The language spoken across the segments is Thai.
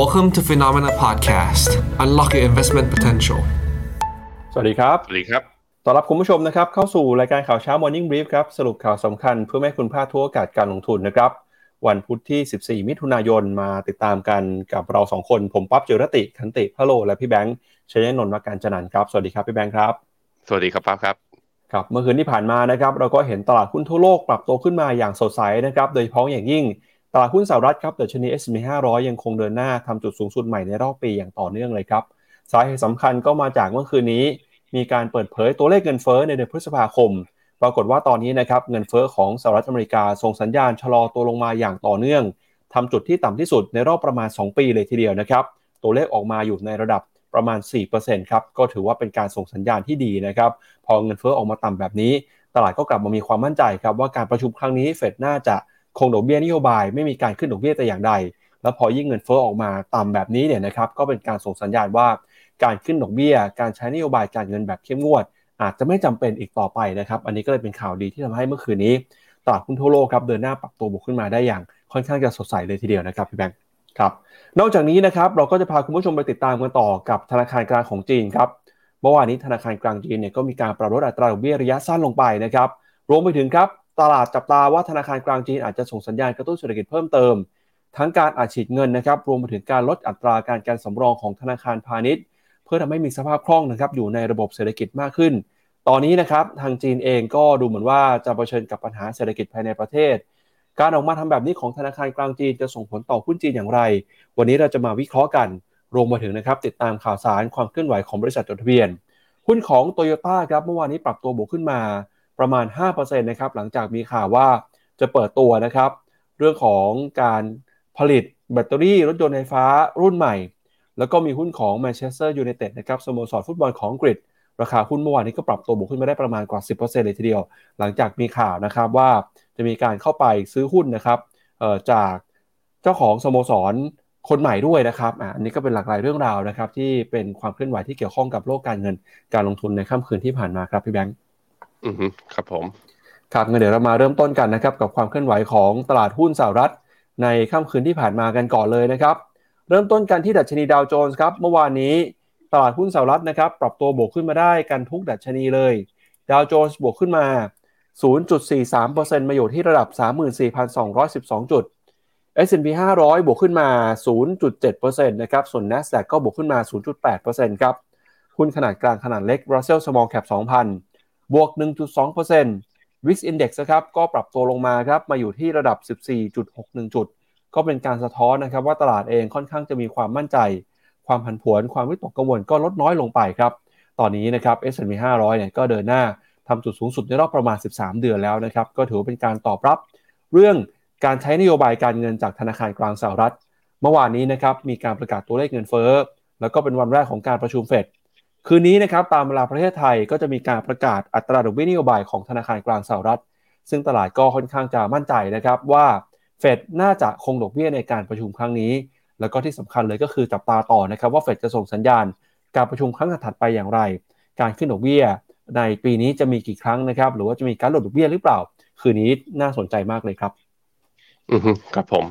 Welcome to Phenomena Podcast Unlock your investment potential สวัสดีครับ สวัสดีครับ ต้อนรับคุณผู้ชมนะครับ เข้าสู่รายการข่าวเช้า Morning Brief ครับ สรุปข่าวสำคัญเพื่อให้คุณพลาดทั่วโอกาสการลงทุนนะครับ วันพุธที่ 14 มิถุนายนมาติดตามกันกับเราสองคน ผมปั๊บเจรติ คันติพะโล และพี่แบงค์ชัยนนท์มาการจันทร์ครับ สวัสดีครับพี่แบงค์ครับ สวัสดีครับป้าครับครับเมื่อคืนที่ผ่านมานะครับเราก็เห็นตลาดหุ้นทั่วโลกปรับตัวขึ้นมาอย่างสดใสนะครับ โดยเฉพาะอย่างยิ่ง ตลาดหุ้นสหรัฐครับดัชนี S&P 500 ยังคงเดินหน้าทำจุดสูงสุดใหม่ในรอบปีอย่างต่อเนื่องเลยครับ สาเหตุสำคัญก็มาจากเมื่อคืนนี้ มีการเปิดเผยตัวเลขเงินเฟ้อในเดือนพฤษภาคม ปรากฏว่าตอนนี้นะครับเงินเฟ้อของสหรัฐอเมริกาส่งสัญญาณชะลอตัวลงมาอย่างต่อเนื่องทำจุดที่ต่ำที่สุดในรอบประมาณ 2 ปีเลยทีเดียวนะครับตัวเลขออกมาอยู่ในระดับประมาณ 4%ครับก็ถือว่าเป็นการส่งสัญญาณที่ดีนะครับพอเงินเฟ้อออกมาต่ำแบบนี้ ตลาดก็กลับมามีความมั่นใจครับว่าการประชุมครั้งนี้เฟดน่าจะ คงดอกเบี้ยนโยบายไม่มีการขึ้นดอกเบี้ยแต่อย่างใด แล้วพอยิ่งเงินเฟ้อออกมาต่ำแบบนี้เนี่ยนะครับก็เป็นการส่งสัญญาณว่าการขึ้นดอกเบี้ย การใช้นโยบายการเงินแบบเข้มงวด อาจจะไม่จำเป็นอีกต่อไปนะครับ อันนี้ก็เลยเป็นข่าวดีที่ทำให้เมื่อคืนนี้ตลาดหุ้นทั่วโลกครับเดินหน้าปรับตัวบวกขึ้นมาได้อย่างค่อนข้างจะสดใสเลยทีเดียวนะครับพี่แบงค์ครับนอกจากนี้นะครับเราก็จะพาคุณผู้ชมไปติดตามกันต่อกับธนาคารกลางของจีนครับเมื่อวานนี้ธนาคารกลางจีนเนี่ยก็มีการปรับลดอัตราดอกเบี้ยระยะสั้นลงไปนะครับรวมไปถึงครับ ตลาดจับตาว่าธนาคารกลางจีนอาจจะส่งสัญญาณกระตุ้นเศรษฐกิจเพิ่มเติม ทั้งการอัดฉีดเงินนะครับรวมไปถึงการลดอัตราการการสำรองของธนาคารพาณิชย์ เพื่อทำให้มีสภาพคล่องนะครับอยู่ในระบบเศรษฐกิจมากขึ้น ตอนนี้นะครับทางจีนเองก็ดูเหมือนว่าจะเผชิญกับปัญหาเศรษฐกิจภายในประเทศ การออกมาทำแบบนี้ของธนาคารกลางจีนจะส่งผลต่อหุ้นจีนอย่างไร วันนี้เราจะมาวิเคราะห์กันรวมไปถึงนะครับติดตามข่าวสารความเคลื่อนไหวของบริษัทจดทะเบียน หุ้นของโตโยต้าครับเมื่อวานนี้ปรับตัวบวกขึ้นมา ประมาณ5%นะครับหลังจากมีข่าวว่าจะเปิดตัวนะครับ เรื่องของการผลิตแบตเตอรี่รถยนต์ไฟฟ้ารุ่นใหม่ แล้วก็มีหุ้นของแมนเชสเตอร์ยูไนเต็ดนะครับสโมสรฟุตบอลของอังกฤษ ราคาหุ้นเมื่อวานนี้ก็ปรับตัวบวกขึ้นมาได้ประมาณกว่า 10%เลยทีเดียว หลังจากมีข่าวนะครับว่าจะมีการเข้าไปซื้อหุ้นนะครับจากเจ้าของสโมสรคนใหม่ด้วยนะครับอันนี้ก็เป็นหลากหลายเรื่องราวนะครับที่เป็นความเคลื่อนไหวที่เกี่ยวข้องกับโลกการเงินการลงทุนในค่ำคืนที่ผ่านมาครับพี่แบงค์ อือครับผมครับงั้นเดี๋ยวเรามาเริ่มต้นกันนะครับกับความเคลื่อนไหวของตลาดหุ้นสหรัฐ ในค่ำคืนที่ผ่านมากันก่อนเลยนะครับ เริ่มต้นกันที่ดัชนีดาวโจนส์ครับเมื่อวานนี้ตลาดหุ้นสหรัฐนะครับปรับตัวบวกขึ้นมาได้กันทุกดัชนีเลยดาวโจนส์บวกขึ้นมา 0.43%มาอยู่ที่ระดับ 34,212 จุด S&P 500 บวกขึ้นมา 0.7%นะครับส่วน NASDAQ ก็บวกขึ้นมา 0.8%ครับหุ้นขนาดกลางขนาดเล็ก Russell Small Cap 2,000 บวก 1.2% Wix Index นะครับก็ปรับตัวลงมาครับมาอยู่ที่ระดับ 14.61 จุด ก็เป็นการสะท้อนนะครับว่าตลาดเองค่อนข้างจะมีความมั่นใจ ความผันผวนความวิตกกังวลก็ลดน้อยลงไปครับ ตอนนี้นะครับ S&P 500เนี่ยก็เดินหน้าทำจุดสูงสุดในรอบประมาณ 13 เดือนแล้วนะครับก็ถือว่าเป็นการตอบรับเรื่องการใช้นโยบายการเงินจากธนาคารกลางสหรัฐ เมื่อวานนี้นะครับมีการประกาศตัวเลขเงินเฟ้อแล้วก็เป็นวันแรกของการประชุมเฟด คืนนี้นะครับตามเวลาประเทศไทยก็จะมีการประกาศอัตราดอกเบี้ยนโยบายของธนาคารกลางสหรัฐ ซึ่งตลาดก็ค่อนข้างจะมั่นใจนะครับว่าเฟดน่าจะคงดอกเบี้ยในการประชุมครั้งนี้ แล้วก็ที่สำคัญเลยก็คือจับตาต่อนะครับว่าเฟดจะส่งสัญญาณ การประชุมครั้งถัดไปอย่างไร การขึ้นดอกเบี้ยในปีนี้จะมีกี่ครั้งนะครับ หรือว่าจะมีการลดดอกเบี้ยหรือเปล่า คืนนี้น่าสนใจมากเลยครับ อือครับผม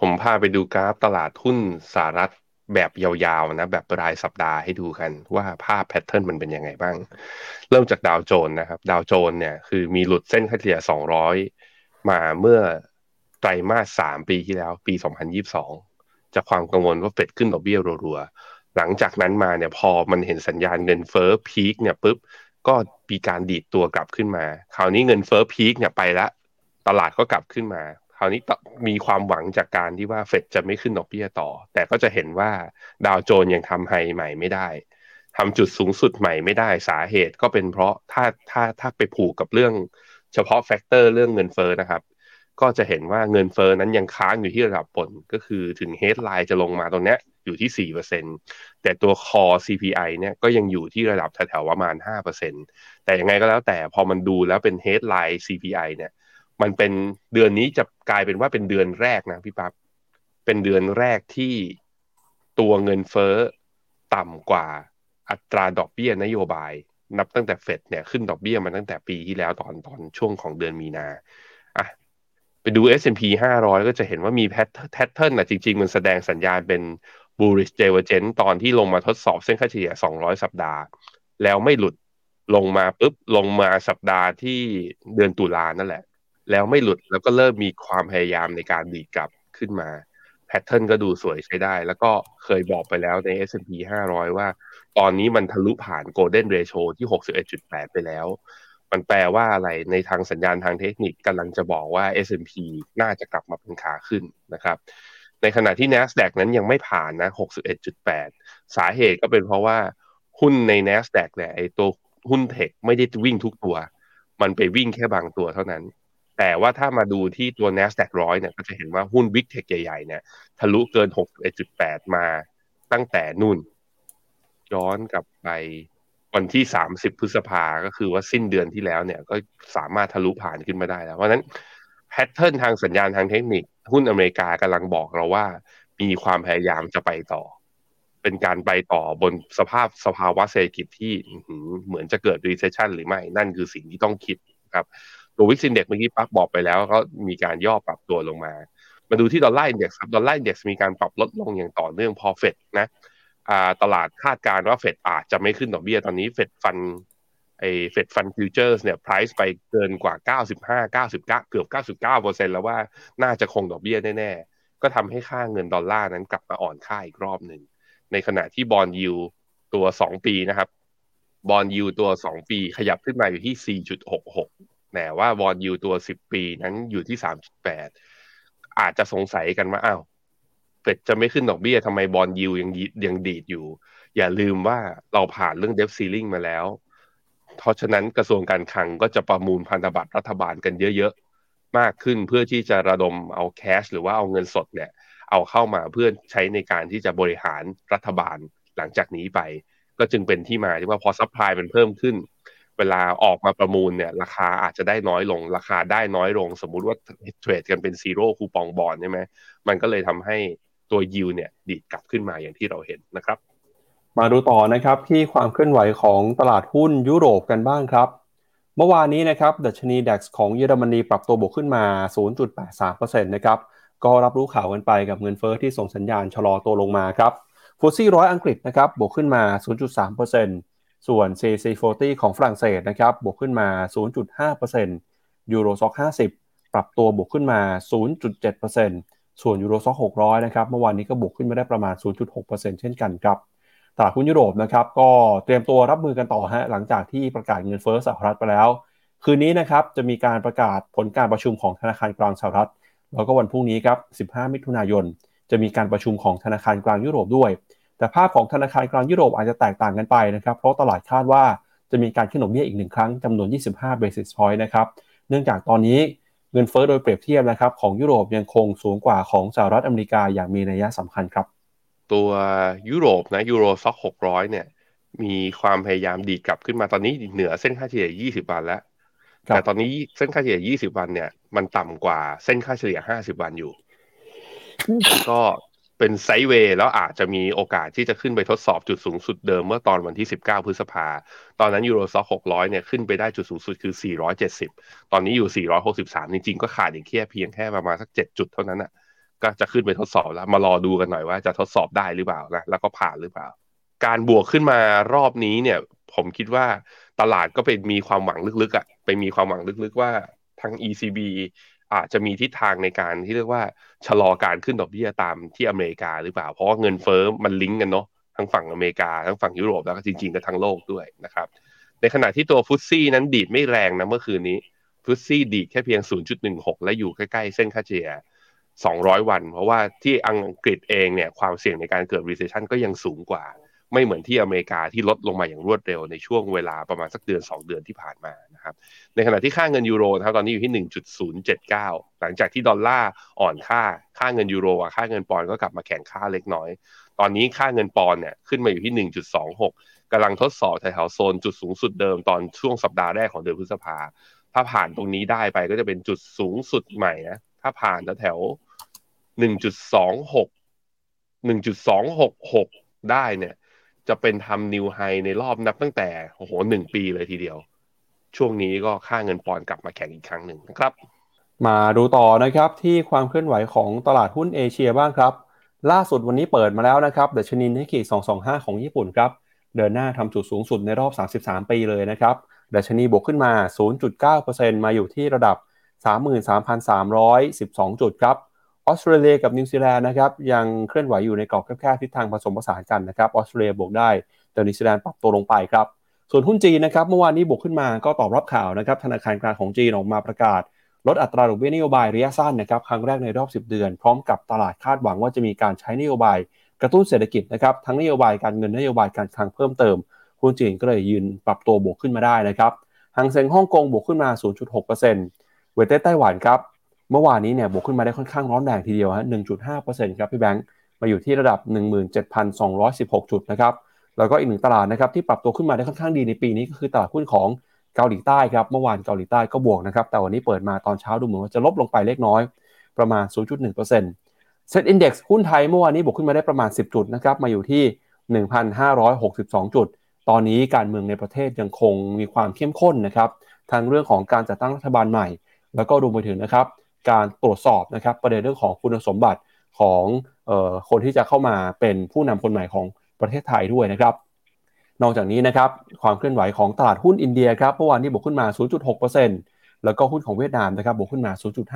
ผมพาไปดูกราฟตลาดหุ้นสหรัฐ แบบยาวๆนะแบบรายสัปดาห์ให้ดูกันว่าภาพแพทเทิร์นมันเป็นยังไงบ้าง เริ่มจากดาวโจนนะครับ ดาวโจนเนี่ยคือมีหลุดเส้นค่าเฉลี่ย 200 มาเมื่อไตรมาส3ปีที่แล้ว ปี 2022 จากความกังวลว่าเฟดขึ้นดอกเบี้ยรัวๆ หลังจากนั้นมาเนี่ยพอมันเห็นสัญญาณเงินเฟ้อพีคเนี่ยปุ๊บก็มีการดีดตัวกลับขึ้นมา คราวนี้เงินเฟ้อพีคเนี่ยไปละตลาดก็กลับขึ้นมา คราวนี้มีความหวังจากการที่ว่าเฟดจะไม่ขึ้นดอกเบี้ยต่อ แต่ก็จะเห็นว่าดาวโจนยังทำไฮใหม่ไม่ได้ทำจุดสูงสุดใหม่ไม่ได้สาเหตุก็เป็นเพราะถ้าถ้าถ้าไปผูกกับเรื่องเฉพาะ factor เรื่องเงินเฟ้อนะครับ ก็จะเห็นว่าเงินเฟ้อนั้นยังค้างอยู่ที่ระดับบน ก็คือถึง headline จะลงมาตรงนี้อยู่ที่ 4%แต่ตัว core CPI เนี่ยก็ยังอยู่ที่ระดับแถวๆประมาณ 5%แต่ยังไงก็แล้วแต่พอมันดูแล้วเป็น headline CPI เนี่ย มันเป็นเดือนนี้จะกลายเป็นว่าเป็นเดือนแรกนะพี่ปั๊บเป็นเดือนแรกที่ตัวเงินเฟ้อต่ำกว่าอัตราดอกเบี้ยนโยบาย นับตั้งแต่เฟดเนี่ยขึ้นดอกเบี้ยมาตั้งแต่ปีที่แล้วตอนตอนช่วงของเดือนมีนาอะไปดู S&P 500 ก็จะเห็นว่ามีแพทเทิร์นนะจริง ๆ มันแสดงสัญญาณเป็น bullish divergence ตอนที่ลงมาทดสอบเส้นค่าเฉลี่ย 200 สัปดาห์ แล้วไม่หลุดลงมาปุ๊บลงมาสัปดาห์ที่เดือนตุลานั่นแหละ แล้วไม่หลุดแล้วก็เริ่มมีความพยายามในการดีดกลับขึ้นมาแพทเทิร์นก็ดูสวยใช้ได้ แล้วก็เคยบอกไปแล้วใน S&P 500 ว่า ตอนนี้มันทะลุผ่าน Golden Ratio ที่ 61.8 ไปแล้ว มันแปลว่าอะไรในทางสัญญาณทางเทคนิคกำลังจะบอกว่า S&P น่าจะกลับมาเป็นขาขึ้นนะครับ ในขณะที่ NASDAQ นั้นยังไม่ผ่านนะ 61.8 สาเหตุก็เป็นเพราะว่าหุ้นใน NASDAQ เนี่ยไอตัวหุ้นเทคไม่ได้วิ่งทุกตัว มันไปวิ่งแค่บางตัวเท่านั้น แต่ว่าถ้ามาดูที่ตัว NASDAQ ร้อยเนี่ยก็จะเห็นว่าหุ้น Big Tech ใหญ่ๆเนี่ยทะลุเกิน 61.8 มาตั้งแต่นู่น ย้อนกลับไปวันที่ 30 พฤษภาก็คือว่าสิ้นเดือนที่แล้วเนี่ยก็สามารถทะลุผ่านขึ้นมาได้แล้ว เพราะนั้นแพทเทิร์นทางสัญญาณทางเทคนิค หุ้นอเมริกากำลังบอกเราว่า มีความพยายามจะไปต่อ เป็นการไปต่อบนสภาพสภาวะเศรษฐกิจที่เหมือนจะเกิด recession หรือไม่ นั่นคือสิ่งที่ต้องคิดครับ ตัว VIX index เมื่อกี้ปั๊บบอกไปแล้วก็มีการย่อปรับตัวลงมา มาดูที่ dollar index ครับ dollar index มีการปรับลดลงอย่างต่อเนื่องพอเฟดนะตลาดคาดการณ์ว่าเฟดอาจจะไม่ขึ้นดอกเบี้ยตอนนี้ Fed fund ไอ Fed fund futures เนี่ย price ไปเกินกว่า 95 99 เกือบ 99เปอร์เซ็นต์แล้วว่าน่าจะคงดอกเบี้ยแน่ ๆ ก็ทำให้ค่าเงินดอลลาร์นั้นกลับมาอ่อนค่าอีกรอบหนึ่ง ในขณะที่บอลยูตัว 2 ปีนะครับ บอลยูตัว 2 ปีขยับขึ้นมาอยู่ที่ 4.66 แต่ว่าวอนยูตัวสิบปีนั้นอยู่ที่สามจุดแปดอาจจะสงสัยกันว่าอ้าวเฟดจะไม่ขึ้นดอกเบี้ยทำไมบอลยูยังยังดีดอยู่ อย่าลืมว่าเราผ่านเรื่องเดฟซีลิงมาแล้ว เพราะฉะนั้นกระทรวงการคลังก็จะประมูลพันธบัตรรัฐบาลกันเยอะๆ มากขึ้นเพื่อที่จะระดมเอาแคชหรือว่าเอาเงินสดเนี่ยเอาเข้ามาเพื่อใช้ในการที่จะบริหารรัฐบาลหลังจากนี้ไป ก็จึงเป็นที่มาที่ว่าพอ supply มันเพิ่มขึ้น เวลาออกมาประมูลเนี่ยราคาอาจจะได้น้อยลง ราคาได้น้อยลง สมมุติว่า trade กันเป็น zero coupon bond ใช่ไหมมันก็เลยทำให้ตัวยิวเนี่ยดีดกลับขึ้นมาอย่างที่เราเห็นนะครับ มาดูต่อนะครับที่ความเคลื่อนไหวของตลาดหุ้นยุโรปกันบ้างครับ เมื่อวานนี้นะครับดัชนี DAX ของเยอรมนีปรับตัวบวกขึ้นมา 0.83%นะครับก็รับรู้ข่าวกันไปกับเงินเฟอ้อที่ส่งสัญญาณชะลอตัวลงมาครับฟุตซี่ร้อยอังกฤษนะครับบวกขึ้นมา 0.3% ส่วน CAC 40 ของฝรั่งเศสนะครับบวกขึ้นมา 0.5%ยูโรซ็อก50 ปรับตัวบวกขึ้นมา 0.7%ส่วนยูโรซ็อก600 นะครับ เมื่อวานนี้ก็บวกขึ้นมาได้ประมาณ 0.6%เช่นกันครับตลาดหุ้นยุโรปนะครับก็เตรียมตัวรับมือกันต่อฮะหลังจากที่ประกาศเงินเฟ้อสหรัฐไปแล้ว คืนนี้นะครับจะมีการประกาศผลการประชุมของธนาคารกลางสหรัฐ แล้วก็วันพรุ่งนี้ครับ 15 มิถุนายน จะมีการประชุมของธนาคารกลางยุโรปด้วย แต่ภาพของธนาคารกลางยุโรปอาจจะแตกต่างกันไปนะครับ เพราะตลาดคาดว่าจะมีการขึ้นดอกเบี้ยอีกหนึ่งครั้งจำนวน 25 basis point นะครับ เนื่องจากตอนนี้เงินเฟ้อโดยเปรียบเทียบนะครับของยุโรปยังคงสูงกว่าของสหรัฐอเมริกาอย่างมีนัยสำคัญครับ ตัวยุโรปนะยูโรซ็อก600เนี่ย มีความพยายามดีกลับขึ้นมาตอนนี้เหนือเส้นค่าเฉลี่ย 20 วันแล้ว แต่ตอนนี้เส้นค่าเฉลี่ย 20 วันเนี่ย มันต่ำกว่าเส้นค่าเฉลี่ย 50 วันอยู่ ก็ เป็นไซด์เวย์แล้วอาจจะมีโอกาสที่จะขึ้นไปทดสอบจุดสูงสุดเดิมเมื่อตอนวันที่ 19 พฤษภา ตอนนั้นยูโรซ็อก600 เนี่ยขึ้นไปได้จุดสูงสุดคือ 470 ตอนนี้อยู่ 463 จริงๆ ก็ขาดอีกแค่เพียงแค่ประมาณสัก 7 จุดเท่านั้นอะ ก็จะขึ้นไปทดสอบแล้ว มารอดูกันหน่อยว่าจะทดสอบได้หรือเปล่านะ แล้วก็ผ่านหรือเปล่า การบวกขึ้นมารอบนี้เนี่ย ผมคิดว่าตลาดก็ไปมีความหวังลึกๆอะ ไปมีความหวังลึกๆว่าทั้ง ECB อาจจะมีทิศทางในการที่เรียกว่าชะลอการขึ้นดอกเบี้ยตามที่อเมริกาหรือเปล่า เพราะว่าเงินเฟ้อมันลิงก์กันเนาะทั้งฝั่งอเมริกาทั้งฝั่งยุโรปแล้วก็จริงๆก็ทั้งโลกด้วยนะครับ ในขณะที่ตัวฟุตซี่นั้นดีดไม่แรงนะเมื่อคืนนี้ฟุตซี่ดีดแค่เพียง 0.16 และอยู่ใกล้ๆเส้นค่าเฉลี่ย200 วัน เพราะว่าที่อังกฤษเองเนี่ยความเสี่ยงในการเกิด recession ก็ยังสูงกว่า ไม่เหมือนที่อเมริกาที่ลดลงมาอย่างรวดเร็วในช่วงเวลาประมาณสักเดือน 2 เดือนที่ผ่านมานะครับในขณะที่ค่าเงินยูโรนะครับตอนนี้อยู่ที่ 1.079 หลังจากที่ดอลลาร์อ่อนค่าค่าเงินยูโรค่าเงินปอนก็กลับมาแข่งค่าเล็กน้อย ตอนนี้ค่าเงินปอนเนี่ยขึ้นมาอยู่ที่ 1.26กำลังทดสอบแถวโซนจุดสูงสุดเดิมตอนช่วงสัปดาห์แรกของเดือนพฤษภาถ้าผ่านตรงนี้ได้ไปก็จะเป็นจุดสูงสุดใหม่นะถ้าผ่านแถว1.26 1.266 ได้เนี่ย จะเป็นทำนิวไฮในรอบนับตั้งแต่โอ้โหหนึ่งปีเลยทีเดียว ช่วงนี้ก็ค่าเงินปอนกลับมาแข็งอีกครั้งหนึ่งนะครับ มาดูต่อนะครับที่ความเคลื่อนไหวของตลาดหุ้นเอเชียบ้างครับ ล่าสุดวันนี้เปิดมาแล้วนะครับเดชนีนิกเกิ225 ของญี่ปุ่นครับเดินหน้าทำจุดสูงสุดในรอบ 33 ปีเลยนะครับดัชนีบวกขึ้นมา 0.9%มาอยู่ที่ระดับ 33,312 จุดครับ ออสเตรเลียกับนิวซีแลนด์นะครับยังเคลื่อนไหวอยู่ในกรอบแคบๆทิศทางผสมผสานกันนะครับออสเตรเลียบวกได้ แต่นิวซีแลนด์ปรับตัวลงไปครับ ส่วนหุ้นจีนนะครับเมื่อวานนี้บวกขึ้นมาก็ตอบรับข่าวนะครับธนาคารกลางของจีนออกมาประกาศ ลดอัตราดอกเบี้ยนโยบายระยะสั้นนะครับครั้งแรกในรอบ 10 เดือน พร้อมกับตลาดคาดหวังว่าจะมีการใช้นโยบาย กระตุ้นเศรษฐกิจนะครับทั้งนโยบายการเงินนโยบายการคลังเพิ่มเติมหุ้นจีนก็เลยยืนปรับตัวบวกขึ้นมาได้นะครับหางเซ็งฮ่องกงบวกขึ้นมา 0.6%เวทเต้ไต้หวันครับ เมื่อวานนี้เนี่ยบวกขึ้นมาได้ค่อนข้างร้อนแรงทีเดียวฮะ 1.5%ครับพี่แบงค์มาอยู่ที่ระดับ 17,216 จุดนะครับ แล้วก็อีกหนึ่งตลาดนะครับที่ปรับตัวขึ้นมาได้ค่อนข้างดีในปีนี้ก็คือตลาดหุ้นของเกาหลีใต้ครับ เมื่อวานเกาหลีใต้ก็บวกนะครับ แต่วันนี้เปิดมาตอนเช้าดูเหมือนว่าจะลบลงไปเล็กน้อยประมาณ 0.1%เซ็ตอินดี x หุ้นไทยเมื่อวานนี้บวกขึ้นมาได้ประมาณ 10 จุดนะครับ มาอยู่ที่ 1,562 จุด ตอนนี้การเมืองในประเทศยังคงมีความเข้มข้นนะครับทั้งเรื่องของการจัดตั้งรัฐบาลใหม่ แล้วก็รวมไปถึงนะครับ การตรวจสอบนะครับประเด็นเรื่องของคุณสมบัติของออคนที่จะเข้ามาเป็นผู้นำคนใหม่ของประเทศไทยด้วยนะครับ นอกจากนี้นะครับความเคลื่อนไหวของตลาดหุ้นอินเดียครับเมื่อวานนี้บวกขึ้นมา 0.6%แล้วก็หุ้นของเวียดนามนะครับบวกขึ้นมา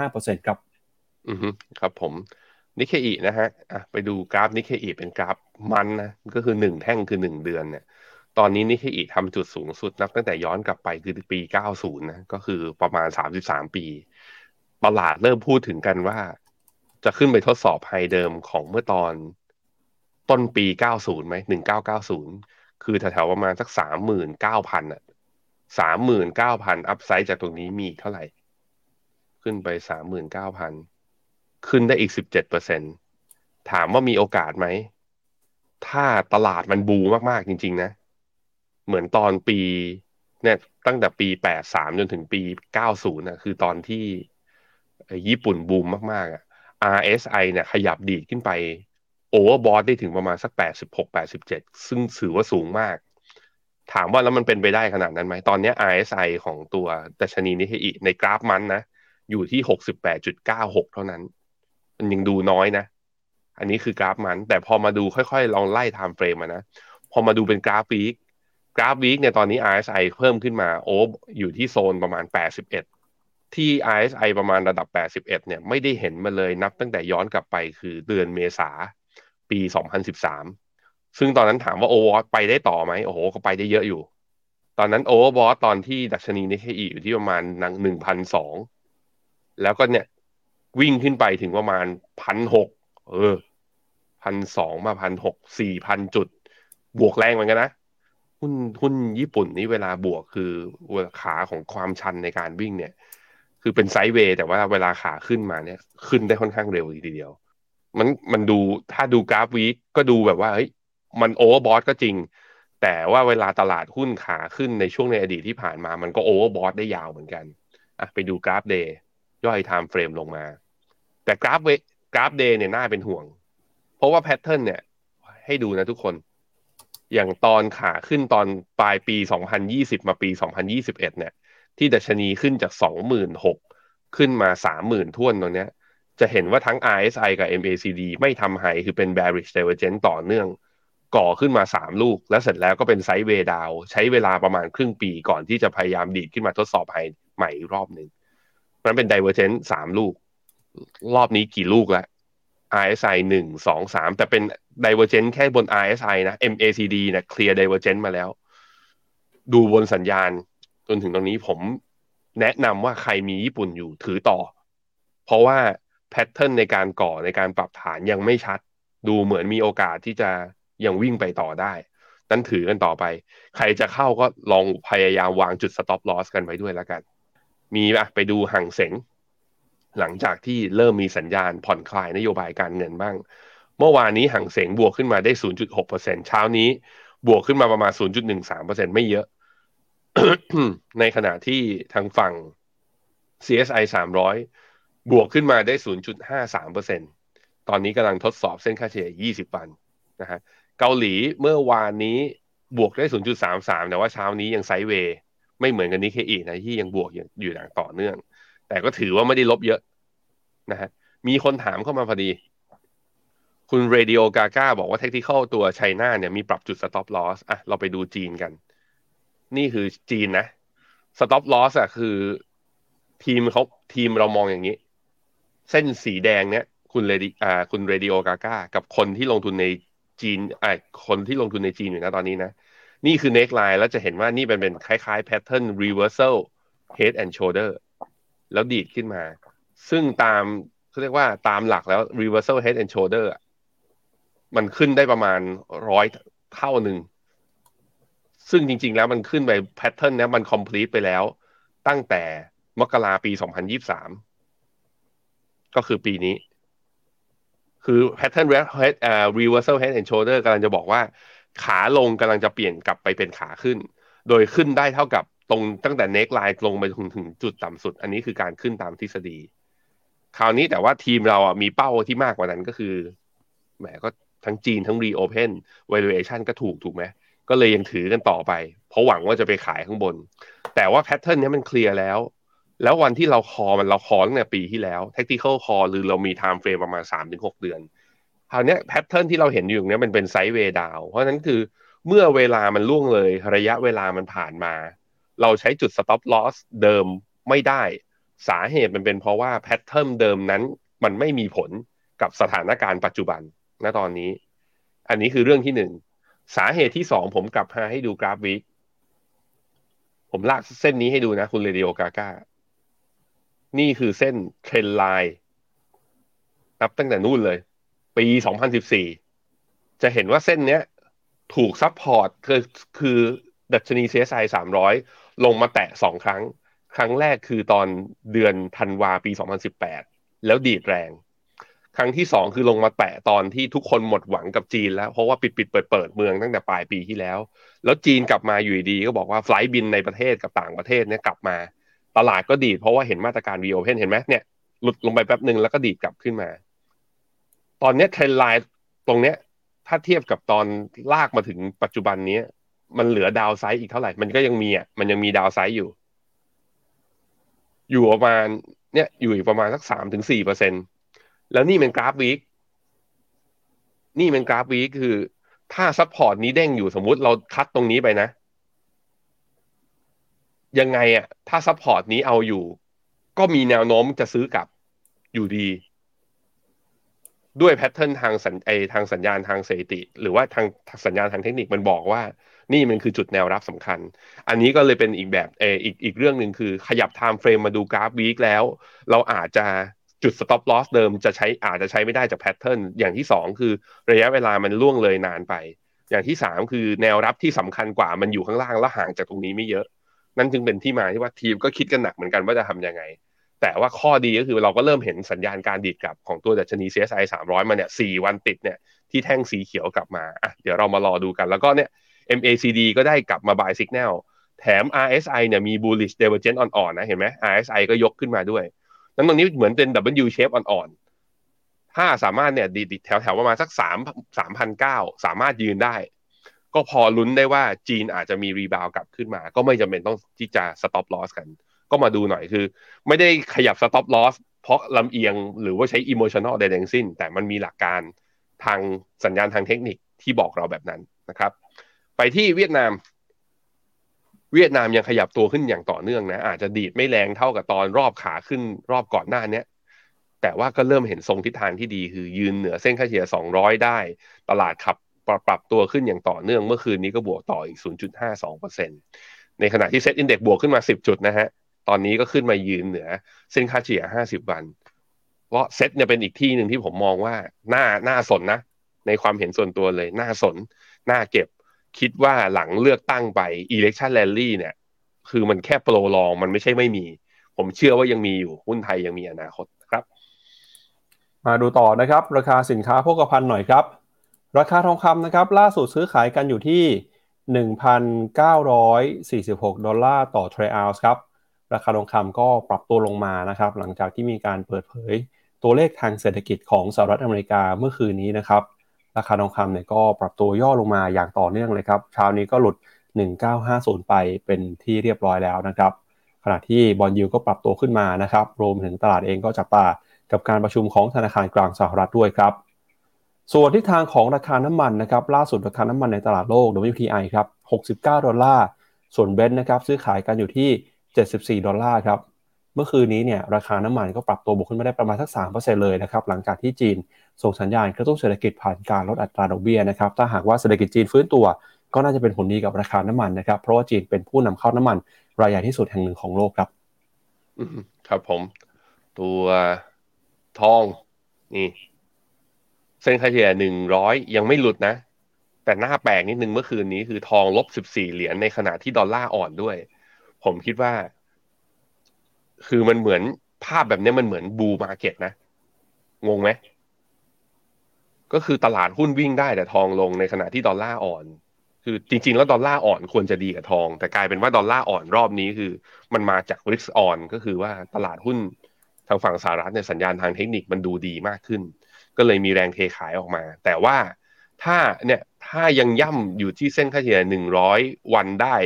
0.5%ครับอือครับผมนิกเกอินะฮะอะไปดูกราฟนิกเกอิเป็นกราฟ month นะก็คือหนึ่งแท่งคือหนึ่งเดือนเนี่ยตอนนี้นิกเกอิทำจุดสูงสุดนับตั้งแต่ย้อนกลับไปคือปี 90 นะ ก็คือประมาณ 33 ปี ตลาดเริ่มพูดถึงกันว่า จะขึ้นไปทดสอบ high เดิมของเมื่อตอนต้นปี 90 ไหม 1990 คือแถวๆประมาณสัก 39,000อะ39,000 upside จากตรงนี้มีเท่าไหร่ ขึ้นไป 39,000 ขึ้นได้อีก 17%ถามว่ามีโอกาสไหม ถ้าตลาดมันบูมากๆจริง ๆ นะ เหมือนตอนปีเนี่ยตั้งแต่ปีแปดสามจนถึงปีเก้าศูนย์นะคือตอนที่ ญี่ปุ่นบูมมากๆอะ RSI เนี่ยขยับดีดขึ้นไปโอเวอร์บอทได้ถึงประมาณสักแปดสิบหกแปดสิบเจ็ดซึ่งถือว่าสูงมาก ถามว่าแล้วมันเป็นไปได้ขนาดนั้นไหม ตอนนี้ RSI ของตัวดัชนีนิกเกอิในกราฟ month นะ อยู่ที่หกสิบแปดจุดเท่านั้น มันยังดูน้อยนะ อันนี้คือกราฟ month แต่พอมาดูค่อยๆ ลองไล่ timeframe มานะ พอมาดูเป็นกราฟ week กราฟ week เนี่ยตอนนี้ RSI เพิ่มขึ้นมาโอ้อยู่ที่โซนประมาณ 81 ที่ RSI ประมาณระดับ 81 เนี่ยไม่ได้เห็นมาเลยนับตั้งแต่ย้อนกลับไปคือเดือนเมษาปี 2013 ซึ่งตอนนั้นถามว่า over ไปได้ต่อไหมโอ้โหก็ไปได้เยอะอยู่ ตอนนั้น overbought ตอนที่ดัชนีนิกเกอิอยู่ที่ประมาณหนึ่งพันสองแล้วก็เนี่ยวิ่งขึ้นไปถึงประมาณพันหกเออพันสองมาพันหกสี่พันจุด บวกแรงเหมือนกันนะหุ้นหุ้นญี่ปุ่นนี่เวลาบวกคือขาของความชันในการวิ่งเนี่ย คือเป็น sideway แต่ว่าเวลาขาขึ้นมาเนี่ย ขึ้นได้ค่อนข้างเร็วทีเดียว มันมันดูถ้าดูกราฟ week ก็ดูแบบว่าเฮ้ยมัน overbought ก็จริง แต่ว่าเวลาตลาดหุ้นขาขึ้นในช่วงในอดีตที่ผ่านมา มันก็ overbought ได้ยาวเหมือนกันอะไปดูกราฟ day ย่อย time frame ลงมา แต่กราฟ week กราฟ day เนี่ยน่าเป็นห่วง เพราะว่า pattern เนี่ย ให้ดูนะทุกคน อย่างตอนขาขึ้นตอนปลายปี 2020 มาปี 2021 เนี่ย ที่ดัชนีขึ้นจาก 26,000 ขึ้นมา 30,000 ถ้วนตรงเนี้ย จะเห็นว่าทั้ง RSI กับ MACD ไม่ทำ high คือเป็น bearish divergence ต่อเนื่อง ก่อขึ้นมา 3 ลูก แล้วเสร็จแล้วก็เป็นไซด์เวย์ดาวใช้เวลาประมาณครึ่งปีก่อนที่จะพยายามดีดขึ้นมาทดสอบไฮใหม่รอบหนึ่งมันเป็น divergence 3 ลูก รอบนี้กี่ลูกแล้ว RSI หนึ่งสองสามแต่เป็น divergent แค่บน RSI นะ MACD นะ clear divergent มาแล้ว ดูบนสัญญาณ จนถึงตรงนี้ผมแนะนำว่าใครมีญี่ปุ่นอยู่ถือต่อ เพราะว่าแพทเทิร์นในการก่อในการปรับฐานยังไม่ชัด ดูเหมือนมีโอกาสที่จะยังวิ่งไปต่อได้ นั้นถือกันต่อไป ใครจะเข้าก็ลองพยายามวางจุด stop loss กันไว้ด้วยแล้วกัน มีอะไปดูห่างเสงหลังจากที่เริ่มมีสัญญาณผ่อนคลายนโยบายการเงินบ้าง เมื่อวานนี้ห่างเสงบวกขึ้นมาได้ 0.6%เช้านี้บวกขึ้นมาประมาณ 0.13%ไม่เยอะ ในขณะที่ทางฝั่ง CSI 300 บวกขึ้นมาได้ 0.53%ตอนนี้กำลังทดสอบเส้นค่าเฉลี่ย 20 วันนะฮะเกาหลีเมื่อวานนี้บวกได้ 0.33 แต่ว่าเช้านี้ยังไซด์เวย์ไม่เหมือนกันนี้เคอีนะที่ยังบวกอยู่อย่างต่อเนื่อง แต่ก็ถือว่าไม่ได้ลบเยอะนะฮะมีคนถามเข้ามาพอดี คุณเรดิโอกาก้าบอกว่าเทคนิคตัวไชน่าเนี่ยมีปรับจุด stop loss อะเราไปดูจีนกัน นี่คือจีนนะ stop loss อะคือ ทีมเขาทีมเรามองอย่างนี้ เส้นสีแดงเนี่ยคุณเรดิอ่าคุณเรดิโอกาก้ากับคนที่ลงทุนในจีนอ่าคนที่ลงทุนในจีนอยู่นะตอนนี้นะ นี่คือ neck line แล้วจะเห็นว่านี่เป็นเป็นคล้ายๆ pattern reversal head and shoulder แล้วดีดขึ้นมา ซึ่งตามเขาเรียกว่าตามหลักแล้ว reversal head and shoulder มันขึ้นได้ประมาณร้อยเท่าหนึ่ง ซึ่งจริง ๆ แล้วมันขึ้นไปแพทเทิร์นนี้มัน complete ไปแล้ว ตั้งแต่มกราปี 2023 ก็คือปีนี้ คือ pattern reversal head and shoulder กำลังจะบอกว่า ขาลงกำลังจะเปลี่ยนกลับไปเป็นขาขึ้น โดยขึ้นได้เท่ากับตรงตั้งแต่ neck line ลงไปถึงถึงจุดต่ำสุด อันนี้คือการขึ้นตามทฤษฎี คราวนี้แต่ว่าทีมเราอะมีเป้าที่มากกว่านั้นก็คือ แหมก็ทั้งจีนทั้ง reopen valuation ก็ถูกถูกไหม ก็เลยยังถือกันต่อไป เพราะหวังว่าจะไปขายข้างบน แต่ว่า pattern นี้มันเคลียร์แล้ว แล้ววันที่เราคอมันเราคอตั้งแต่ปีที่แล้ว tactical call หรือเรามี time frame ประมาณ 3-6 เดือนคราวนี้ pattern ที่เราเห็นอยู่เนี้ยมันเป็น sideway down เพราะนั้นคือเมื่อเวลามันล่วงเลยระยะเวลามันผ่านมา เราใช้จุด stop loss เดิมไม่ได้ สาเหตุมันเป็นเพราะว่า pattern เดิมนั้นมันไม่มีผลกับสถานการณ์ปัจจุบันณตอนนี้ อันนี้คือเรื่องที่หนึ่ง สาเหตุที่สองผมกลับมาให้ดูกราฟ week ผมลากเส้นนี้ให้ดูนะ คุณเรดิโอกาก้า นี่คือเส้น trend line นับตั้งแต่นู่นเลย ปี 2014 จะเห็นว่าเส้นเนี้ย ถูก support คือคือดัชนี CSI 300 ลงมาแตะสองครั้ง ครั้งแรกคือตอนเดือนธันวาปี 2018 แล้วดีดแรง ครั้งที่สองคือลงมาแตะตอนที่ทุกคนหมดหวังกับจีนแล้ว เพราะว่าปิดปิดเปิดเปิดเมืองตั้งแต่ปลายปีที่แล้ว แล้วจีนกลับมาอยู่ดีก็บอกว่าไฟลท์บินในประเทศกับต่างประเทศเนี่ยกลับมา ตลาดก็ดีดเพราะว่าเห็นมาตรการ reopen เห็นไหมเนี่ยหลุดลงไปแป๊บหนึ่งแล้วก็ดีดกลับขึ้นมา ตอนนี้ trend line ตรงเนี้ยถ้าเทียบกับตอนลากมาถึงปัจจุบันนี้มันเหลือ downside อีกเท่าไหร่ มันก็ยังมีอะมันยังมี downside อยู่ อยู่ประมาณเนี่ยอยู่อีกประมาณสักสามถึงสี่เปอร์เซ็นต์ แล้วนี่เป็นกราฟ week นี่เป็นกราฟ week คือ ถ้า support นี้เด้งอยู่สมมุติเรา cut ตรงนี้ไปนะ ยังไงอะถ้า support นี้เอาอยู่ ก็มีแนวโน้มจะซื้อกลับอยู่ดี ด้วย pattern ทางสัญไอทางสัญญาณทางสถิติ หรือว่าทางสัญญาณทางเทคนิคมันบอกว่า นี่มันคือจุดแนวรับสำคัญ อันนี้ก็เลยเป็นอีกแบบเอออีกอีกเรื่องหนึ่งคือ ขยับ time frame มาดูกราฟ week แล้ว เราอาจจะ จุด stop loss เดิมจะใช้อาจจะใช้ไม่ได้จาก pattern อย่างที่สองคือระยะเวลามันล่วงเลยนานไป อย่างที่สามคือแนวรับที่สำคัญกว่ามันอยู่ข้างล่างและห่างจากตรงนี้ไม่เยอะ นั่นจึงเป็นที่มาที่ว่าทีมก็คิดกันหนักเหมือนกันว่าจะทำยังไง แต่ว่าข้อดีก็คือเราก็เริ่มเห็นสัญญาณการดีดกลับของตัวดัชนี CSI 300 มาเนี่ยสี่วันติดเนี่ยที่แท่งสีเขียวกลับมาอะเดี๋ยวเรามารอดูกันแล้วก็เนี่ย MACD ก็ได้กลับมา buy signal แถม RSI เนี่ยมี bullish divergence อ่อนๆนะเห็นไหม RSI ก็ยกขึ้นมาด้วย นั้นตรงนี้เหมือนเป็น W shape อ่อนๆ ถ้าสามารถเนี่ยดีดแถวๆประมาณสักสามสามพันเก้าสามารถยืนได้ ก็พอลุ้นได้ว่าจีนอาจจะมีรีบาวกลับขึ้นมา ก็ไม่จำเป็นต้องที่จะ stop loss กัน ก็มาดูหน่อยคือ ไม่ได้ขยับ stop loss เพราะลำเอียงหรือว่าใช้ emotional ใดๆสิ้น แต่มันมีหลักการทางสัญญาณทางเทคนิคที่บอกเราแบบนั้นนะครับ ไปที่เวียดนาม เวียดนามยังขยับตัวขึ้นอย่างต่อเนื่องนะ อาจจะดีดไม่แรงเท่ากับตอนรอบขาขึ้นรอบก่อนหน้านี้แต่ว่าก็เริ่มเห็นทรงทิศทางที่ดี คือยืนเหนือเส้นค่าเฉลี่ย 200 ได้ ตลาดขับปรับปรับตัวขึ้นอย่างต่อเนื่องเมื่อคืนนี้ก็บวกต่ออีก 0.52%ในขณะที่เซ็ตอินเด็กบวกขึ้นมา 10 จุดนะฮะ ตอนนี้ก็ขึ้นมายืนเหนือเส้นค่าเฉลี่ย 50 วัน เพราะเซ็ตเนี่ยเป็นอีกที่หนึ่งที่ผมมองว่าน่าน่าสนนะ ในความเห็นส่วนตัวเลยน่าสนน่าเก็บ คิดว่าหลังเลือกตั้งไป election rally เนี่ย คือมันแค่โปรลองมันไม่ใช่ไม่มี ผมเชื่อว่ายังมีอยู่หุ้นไทยยังมีอนาคตครับ มาดูต่อนะครับ ราคาสินค้าโภคภัณฑ์หน่อยครับ ราคาทองคำนะครับ ล่าสุดซื้อขายกันอยู่ที่ 1,946 ดอลลาร์ต่อทรอยออนซ์ครับ ราคาทองคำก็ปรับตัวลงมานะครับ หลังจากที่มีการเปิดเผยตัวเลขทางเศรษฐกิจของสหรัฐอเมริกาเมื่อคืนนี้นะครับ ราคาทองคำเนี่ยก็ปรับตัวย่อลงมาอย่างต่อเนื่องเลยครับเช้านี้ก็หลุด 1950 ไปเป็นที่เรียบร้อยแล้วนะครับ ขณะที่บอลยูก็ปรับตัวขึ้นมานะครับ รวมถึงตลาดเองก็จับตากับการประชุมของธนาคารกลางสหรัฐด้วยครับ ส่วนทิศทางของราคาน้ำมันนะครับ ล่าสุดราคาน้ำมันในตลาดโลก WTI ครับ 69 ดอลลาร์ ส่วนเบนซ์นะครับซื้อขายกันอยู่ที่ 74 ดอลลาร์ครับ เมื่อคืนนี้เนี่ยราคาน้ำมันก็ปรับตัวบวกขึ้นมาได้ประมาณสัก3%เลยนะครับ หลังจากที่จีน ส่งสัญญาณกระตุ้นเศรษฐกิจผ่านการลดอัตราดอกเบี้ยนะครับถ้าหากว่าเศรษฐกิจจีนฟื้นตัว ก็น่าจะเป็นผลดีกับราคาน้ำมันนะครับ เพราะว่าจีนเป็นผู้นำเข้าน้ำมัน รายใหญ่ที่สุดแห่งหนึ่งของโลกครับครับผม ตัวทองนี่ เส้นค่าเฉลี่ยหนึ่งร้อยยังไม่หลุดนะ แต่หน้าแปลกนิดนึงเมื่อคืนนี้คือทองลบสิบสี่เหรียญในขณะที่ดอลลาร์อ่อนด้วย ผมคิดว่า คือมันเหมือนภาพแบบนี้มันเหมือนบูมาเก็ตนะ งงไหม ก็คือตลาดหุ้นวิ่งได้แต่ทองลงในขณะที่ดอลลาร์อ่อน คือจริง ๆ แล้วดอลลาร์อ่อนควรจะดีกับทอง แต่กลายเป็นว่าดอลลาร์อ่อนรอบนี้คือ มันมาจากริสออนก็คือว่าตลาดหุ้นทางฝั่งสหรัฐในสัญญาณทางเทคนิคมันดูดีมากขึ้น ก็เลยมีแรงเทขายออกมา แต่ว่าถ้าเนี่ยถ้ายังย่ำอยู่ที่เส้นค่าเฉลี่ยหนึ่งร้อยวันได้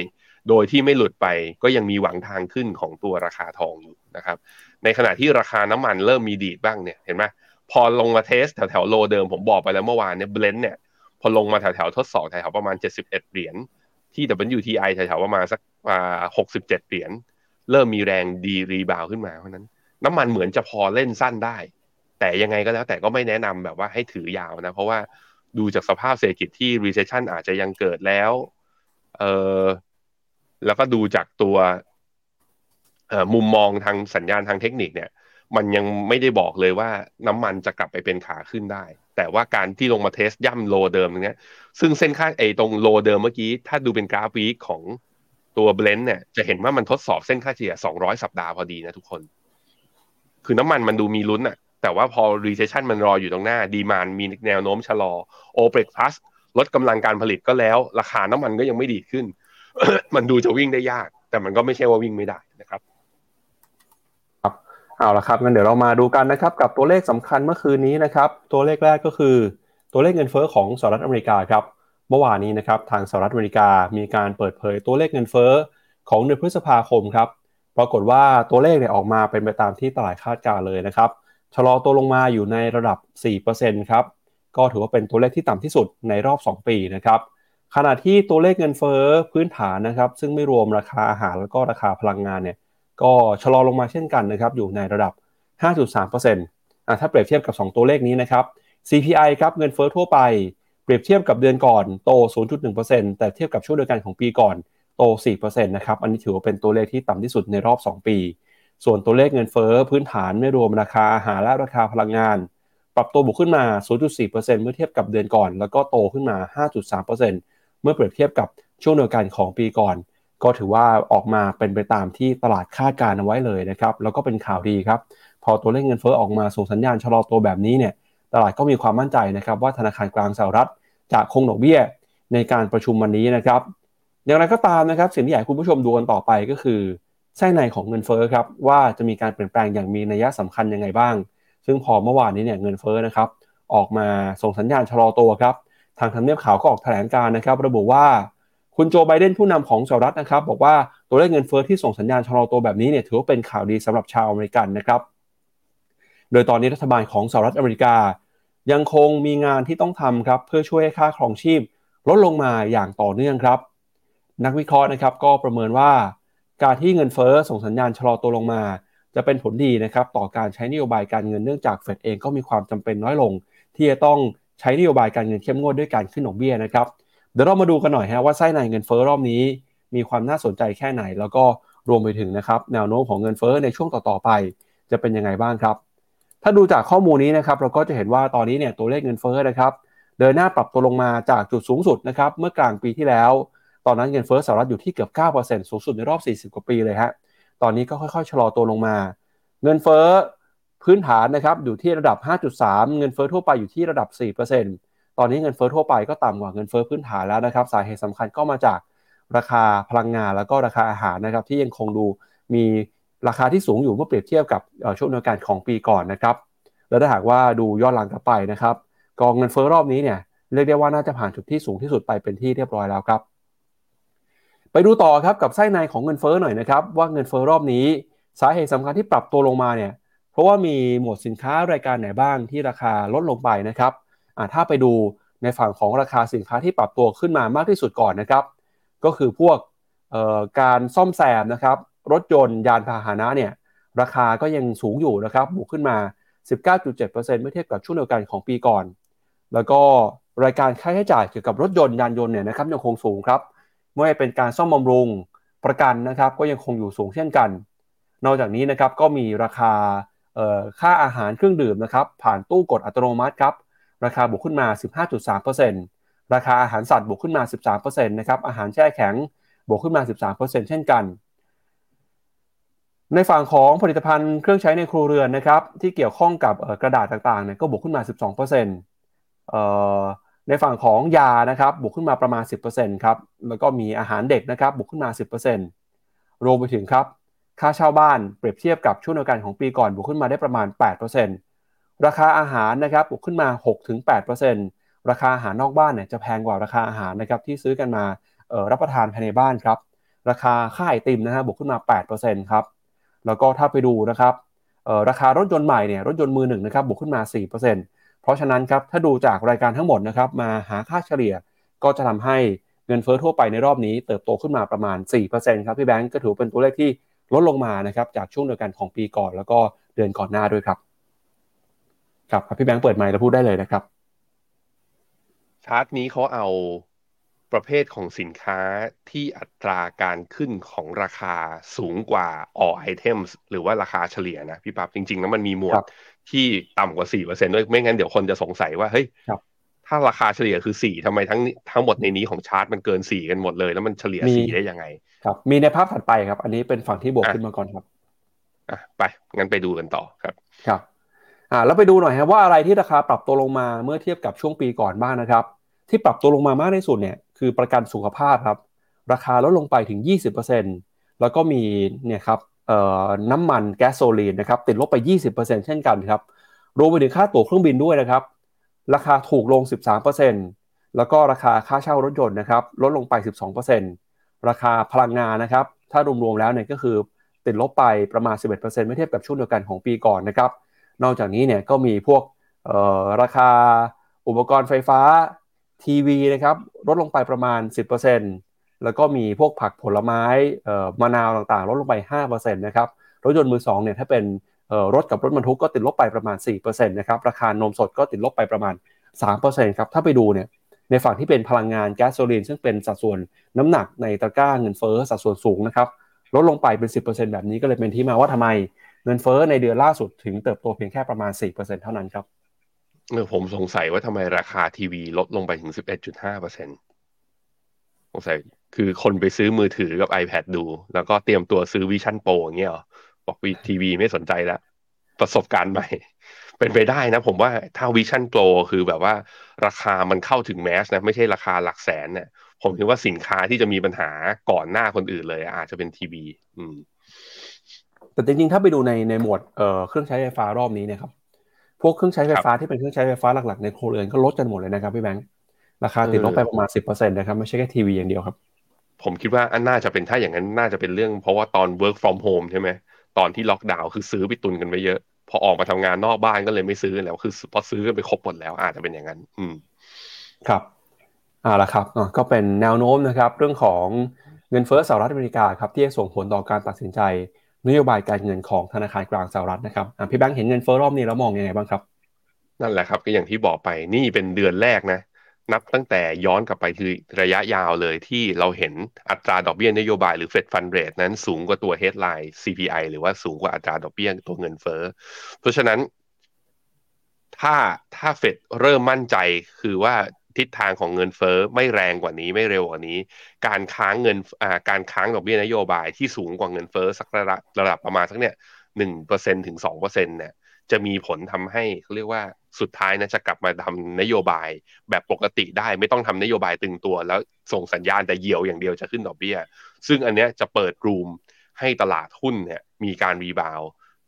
โดยที่ไม่หลุดไปก็ยังมีหวังทางขึ้นของตัวราคาทองอยู่นะครับ ในขณะที่ราคาน้ำมันเริ่มมีดีดบ้างเนี่ยเห็นไหม พอลงมาเทสแถวแถวโลเดิมผมบอกไปแล้วเมื่อวานเนี่ยเบลนด์เนี่ยพอลงมาแถวแถวทดสอบแถวประมาณ 71 เหรียญที่ WTI แถวๆประมาณสักหกสิบเจ็ดเหรียญเริ่มมีแรงดีรีบาวขึ้นมาเพราะนั้น น้ำมันเหมือนจะพอเล่นสั้นได้ แต่ยังไงก็แล้วแต่ก็ไม่แนะนำแบบว่าให้ถือยาวนะ เพราะว่าดูจากสภาพเศรษฐกิจที่ recession อาจจะยังเกิดแล้วเออแล้วก็ดูจากตัวมุมมองทางสัญญาณทางเทคนิคเนี่ย มันยังไม่ได้บอกเลยว่าน้ำมันจะกลับไปเป็นขาขึ้นได้ แต่ว่าการที่ลงมาเทสย่ำโลเดิมเนี้ซึ่งเส้นค่าไอตรงโลเดิมเมื่อกี้ ถ้าดูเป็นกราฟวีคของตัวเบลนด์เนี่ยจะเห็นว่ามันทดสอบเส้นค่าเฉลี่ย 200 สัปดาห์พอดีนะทุกคน คือน้ำมันมันดูมีลุ้นอะแต่ว่าพอ recession มันรออยู่ตรงหน้า ดีมานมีแนวโน้มชะลอ OPEC plus ลดกำลังการผลิตก็แล้ว ราคาน้ำมันก็ยังไม่ดีขึ้น มันดูจะวิ่งได้ยาก แต่มันก็ไม่ใช่ว่าวิ่งไม่ได้ เอาละครับงั้นเดี๋ยวเรามาดูกันนะครับกับตัวเลขสำคัญเมื่อคืนนี้นะครับตัวเลขแรกก็คือ ตัวเลขเงินเฟ้อของสหรัฐอเมริกาครับเมื่อวานนี้นะครับทางสหรัฐอเมริกามีการเปิดเผยตัวเลขเงินเฟ้อของเดือนพฤษภาคมครับปรากฏว่าตัวเลขเนี่ยออกมาเป็นไปตามที่ตลาดคาดการเลยนะครับชะลอตัวลงมาอยู่ในระดับ 4%ครับก็ถือว่าเป็นตัวเลขที่ต่ำที่สุดในรอบ 2 ปีนะครับขณะที่ตัวเลขเงินเฟ้อพื้นฐานนะครับซึ่งไม่รวมราคาอาหารแล้วก็ราคาพลังงานเนี่ย ก็ชะลอลงมาเช่นกันนะครับอยู่ในระดับ 5.3%อะถ้าเปรียบเทียบกับ 2 ตัวเลขนี้นะครับ CPI ครับเงินเฟ้อทั่วไปเปรียบเทียบกับเดือนก่อนโต 0.1%แต่เทียบกับช่วงเดียวกันของปีก่อนโต 4%นะครับอันนี้ถือว่าเป็นตัวเลขที่ต่ำที่สุดในรอบ 2 ปี ส่วนตัวเลขเงินเฟ้อพื้นฐานไม่รวมราคาอาหารและราคาพลังงาน ปรับตัวบวกขึ้นมา 0.4%เมื่อเทียบกับเดือนก่อน แล้วก็โตขึ้นมา 5.3%เมื่อเปรียบเทียบกับช่วงเดียวกันของปีก่อน ก็ถือว่าออกมาเป็นไปตามที่ตลาดคาดการเอาไว้เลยนะครับแล้วก็เป็นข่าวดีครับ พอตัวเลขเงินเฟ้อออกมาส่งสัญญาณชะลอตัวแบบนี้เนี่ยตลาดก็มีความมั่นใจนะครับว่าธนาคารกลางสหรัฐจะคงดอกเบี้ยในการประชุมวันนี้นะครับอย่างไรก็ตามนะครับสิ่งที่อยากคุณผู้ชมดูกันต่อไปก็คือไส้ในของเงินเฟ้อครับว่าจะมีการเปลี่ยนแปลงอย่างมีนัยสำคัญยังไงบ้าง ซึ่งพอเมื่อวานนี้เนี่ยเงินเฟ้อนะครับออกมาส่งสัญญาณชะลอตัวครับทางทำเนียบข่าวก็ออกแถลงการนะครับ ระบุว่า คุณโจไบเดนผู้นำของสหรัฐนะครับ บอกว่าตัวเลขเงินเฟ้อที่ส่งสัญญาณชะลอตัวแบบนี้เนี่ยถือว่าเป็นข่าวดีสำหรับชาวอเมริกันนะครับ โดยตอนนี้รัฐบาลของสหรัฐอเมริกา ยังคงมีงานที่ต้องทำครับเพื่อช่วยให้ค่าครองชีพ ลดลงมาอย่างต่อเนื่องครับ นักวิเคราะห์นะครับก็ประเมินว่า การที่เงินเฟอ้อส่งสัญญาณชะลอตัวลงมา จะเป็นผลดีนะครับต่อการใช้นโยบายการเงินเนื่องจากเฟดเองก็มีความจำเป็นน้อยลง ที่จะต้องใช้นโยบายการเงินเข้มงวดด้วยการขึ้นดอกเบี้ยนะครับเดี๋ยวเรามาดูกันหน่อยฮะว่าไส้ในเงินเฟอ้อรอบนี้ มีความน่าสนใจแค่ไหน แล้วก็รวมไปถึงนะครับแนวโน้มของเงินเฟอ้อในช่วงต่อๆไป จะเป็นยังไงบ้างครับ ถ้าดูจากข้อมูลนี้นะครับเราก็จะเห็นว่าตอนนี้เนี่ยตัวเลขเงินเฟอ้อนะครับเดินหน้าปรับตัวลงมาจากจุดสูงสุดนะครับเมื่อกลางปีที่แล้ว ตอนนั้นเงินเฟ้อสหรัฐอยู่ที่เกือบ 9%สูงสุดในรอบ 40 กว่าปีเลยฮะตอนนี้ก็ค่อยๆชะลอตัวลงมา เงินเฟ้อพื้นฐานนะครับอยู่ที่ระดับ 5.3 เงินเฟ้อทั่วไปอยู่ที่ระดับ 4% ตอนนี้เงินเฟ้อทั่วไปก็ต่ำกว่าเงินเฟ้อพื้นฐานแล้วนะครับ สาเหตุสำคัญก็มาจากราคาพลังงานแล้วก็ราคาอาหารนะครับ ที่ยังคงดูมีราคาที่สูงอยู่เมื่อเปรียบเทียบกับช่วงเดียวกันของปีก่อนนะครับ แล้วถ้าหากว่าดูย้อนหลังกลับไปนะครับกองเงินเฟ้อรอบนี้เนี่ยเรียกได้ว่าน่าจะผ่านจุดที่สูงที่สุดไปเป็นที่เรียบร้อยแล้วครับ ไปดูต่อครับกับไส้ในของเงินเฟ้อหน่อยนะครับ ว่าเงินเฟ้อรอบนี้ สาเหตุสำคัญที่ปรับตัวลงมาเนี่ยเพราะว่ามีหมวดสินค้ารายการไหนบ้างที่ราคาลดลงไปนะครับ ถ้าไปดูในฝั่งของราคาสินค้าที่ปรับตัวขึ้นมามากที่สุดก่อนนะครับ ก็คือพวกการซ่อมแซมนะครับ รถยนต์ยานพาหนะเนี่ยราคาก็ยังสูงอยู่นะครับบวกขึ้นมา 19.7%เมื่อเทียบกับช่วงเดียวกันของปีก่อน แล้วก็รายการค่าใช้จ่ายเกี่ยวกับรถยนต์ยานยนต์เนี่ยนะครับยังคงสูงครับไม่ว่าเป็นการซ่อมบำรุงประกันนะครับก็ยังคงอยู่สูงเช่นกัน นอกจากนี้นะครับก็มีราคาค่าอาหารเครื่องดื่มนะครับผ่านตู้กดอัตโนมัติครับ ราคาบวกขึ้นมา 15.3%ราคาอาหารสัตว์บวกขึ้นมา 13%นะครับอาหารแช่แข็งบวกขึ้นมา 13%เช่นกัน ในฝั่งของผลิตภัณฑ์เครื่องใช้ในครัวเรือนนะครับที่เกี่ยวข้องกับกระดาษต่างๆเนี่ยก็บวกขึ้นมา 12%ในฝั่งของยานะครับบวกขึ้นมาประมาณ 10%ครับแล้วก็มีอาหารเด็กนะครับบวกขึ้นมา 10%รวมไปถึงครับค่าเช่าบ้านเปรียบเทียบกับช่วงเดียวกันของปีก่อนบวกขึ้นมาได้ประมาณ 8% ราคาอาหารนะครับบวกขึ้นมา 6-8%ราคาอาหารนอกบ้านเนี่ยจะแพงกว่าราคาอาหารนะครับที่ซื้อกันมารับประทานภายในบ้านครับ ราคาค่าไอติมนะฮะบวกขึ้นมา 8%ครับ แล้วก็ถ้าไปดูนะครับราคารถยนต์ใหม่เนี่ยรถยนต์มือหนึ่งนะครับบวกขึ้นมา 4%เพราะฉะนั้นครับถ้าดูจากรายการทั้งหมดนะครับมาหาค่าเฉลี่ยก็จะทำให้เงินเฟ้อทั่วไปในรอบนี้เติบโตขึ้นมาประมาณ 4%ครับพี่แบงก์ก็ถือเป็นตัวเลขที่ลดลงมานะครับจากช่วงเดียวกันของปีก่อน แล้วก็เดือนก่อนหน้าด้วยครับ ครับพี่แบงค์เปิดไมค์แล้วพูดได้เลยนะครับชาร์ตนี้เขาเอาประเภทของสินค้าที่อัตราการขึ้นของราคาสูงกว่า all items หรือว่าราคาเฉลี่ยนะพี่ปั๊บจริงๆแล้วมันมีหมวดที่ต่ำกว่าสี่เปอร์เซ็นด้วยไม่งั้นเดี๋ยวคนจะสงสัยว่าเฮ้ยถ้าราคาเฉลี่ยคือสี่ทำไมทั้งทั้งหมดในนี้ของชาร์ตมันเกินสี่กันหมดเลย แล้วมันเฉลี่ยสี่ได้ยังไง ครับ มีในภาพถัดไปครับ อันนี้เป็นฝั่งที่บวกขึ้นมาก่อนครับอะไปงั้นไปดูกันต่อครับ ครับ อ่าแล้วไปดูหน่อยครับว่าอะไรที่ราคาปรับตัวลงมาเมื่อเทียบกับช่วงปีก่อนบ้างนะครับ ที่ปรับตัวลงมามากที่สุดเนี่ยคือประกันสุขภาพครับราคาลดลงไปถึง 20%แล้วก็มีเนี่ยครับน้ำมันแก๊สโซลีนนะครับติดลบไป 20%เช่นกันครับรวมไปถึงค่าตั๋วเครื่องบินด้วยนะครับ ราคาถูกลง 13%แล้วก็ราคาค่าเช่ารถยนต์นะครับลดลงไป 12%ราคาพลังงานนะครับถ้ารวมๆแล้วเนี่ยก็คือติดลบไปประมาณ 11%เมื่อเทียบกับช่วงเดียวกันของปีก่อนนะครับ นอกจากนี้เนี่ยก็มีพวกราคาอุปกรณ์ไฟฟ้าทีวีนะครับลดลงไปประมาณ 10%แล้วก็มีพวกผักผลไม้มะนาวต่างๆ ลดลงไป 5%นะครับรถยนต์มือ2เนี่ยถ้าเป็นรถกับรถบรรทุกก็ติดลบไปประมาณ 4%นะครับราคานมสดก็ติดลบไปประมาณ 3%ครับถ้าไปดูเนี่ยในฝั่งที่เป็นพลังงานแก๊สโซลีนซึ่งเป็นสัดส่วนน้ำหนักในตะกร้าเงินเฟ้อสัดส่วนสูงนะครับลดลงไปเป็น 10%แบบนี้ก็เลยเป็นที่มาว่าทำไม เงินเฟ้อในเดือนล่าสุดถึงเติบโตเพียงแค่ประมาณ 4%เท่านั้นครับเออผมสงสัยว่าทำไมราคาทีวีลดลงไปถึง 11.5เปอร์เซ็นต์สงสัยคือคนไปซื้อมือถือกับ iPad ดู แล้วก็เตรียมตัวซื้อ Vision Pro อย่างเงี้ยหรอบอกวีทีวีไม่สนใจแล้ว ประสบการณ์ใหม่ เป็นไปได้นะ ผมว่าถ้า Vision Pro คือแบบว่า ราคามันเข้าถึง mass นะ ไม่ใช่ราคาหลักแสนเนี่ยผมคิดว่าสินค้าที่จะมีปัญหาก่อนหน้าคนอื่นเลย อาจจะเป็นทีวี อืม แต่จริงๆ ถ้าไปดูในในหมวดเอ่อเครื่องใช้ไฟฟ้ารอบนี้นะครับ พวกเครื่องใช้ไฟฟ้าที่เป็นเครื่องใช้ไฟฟ้าหลักๆ ในครัวเรือนก็ลดกันหมดเลยนะครับพี่แบงค์ ราคาติดลบไปประมาณสิบเปอร์เซ็นต์นะครับไม่ใช่แค่ทีวีอย่างเดียวครับ ผมคิดว่าอันน่าจะเป็นถ้าอย่างนั้นน่าจะเป็นเรื่อง เพราะว่าตอน work from home ใช่ไหมตอนที่ล็อกดาวน์คือซื้อไปตุนกันไปเยอะ พอออกมาทำงานนอกบ้านก็เลยไม่ซื้อแล้วคือพอซื้อกันไปครบหมดแล้วอาจจะเป็นอย่างนั้น อืม ครับอ่าละครับก็เป็นแนวโน้มนะครับ เรื่องของเงินเฟ้อสหรัฐอเมริกาครับที่จะส่งผลต่อการตัดสินใจ นโยบายการเงินของธนาคารกลางสหรัฐนะครับพี่แบงค์เห็นเงินเฟ้อรอบนี้แล้วมองยังไงบ้างครับ นั่นแหละครับก็อย่างที่บอกไปนี่เป็นเดือนแรกนะ นับตั้งแต่ย้อนกลับไปคือระยะยาวเลยที่เราเห็นอัตราดอกเบี้ยนโยบายหรือ Fed Fund Rate นั้นสูงกว่าตัว headline CPI หรือว่าสูงกว่าอัตราดอกเบี้ยตัวเงินเฟ้อเพราะฉะนั้นถ้าถ้าเฟดเริ่มมั่นใจคือว่า ทิศทางของเงินเฟ้อไม่แรงกว่านี้ไม่เร็วกว่านี้ การค้างเงินอ่าการค้างดอกเบี้ยนโยบายที่สูงกว่าเงินเฟ้อสักระดับระดับประมาณสักเนี่ยหนึ่งเปอร์เซ็นถึงสองเปอร์เซ็นเนี่ยจะมีผลทำให้เขาเรียกว่าสุดท้ายนะจะกลับมาทำนโยบายแบบปกติได้ไม่ต้องทำนโยบายตึงตัว แล้วส่งสัญญาณแต่เหี่ยวอย่างเดียวจะขึ้นดอกเบี้ย ซึ่งอันเนี้ยจะเปิดรูมให้ตลาดหุ้นเนี่ยมีการ rebound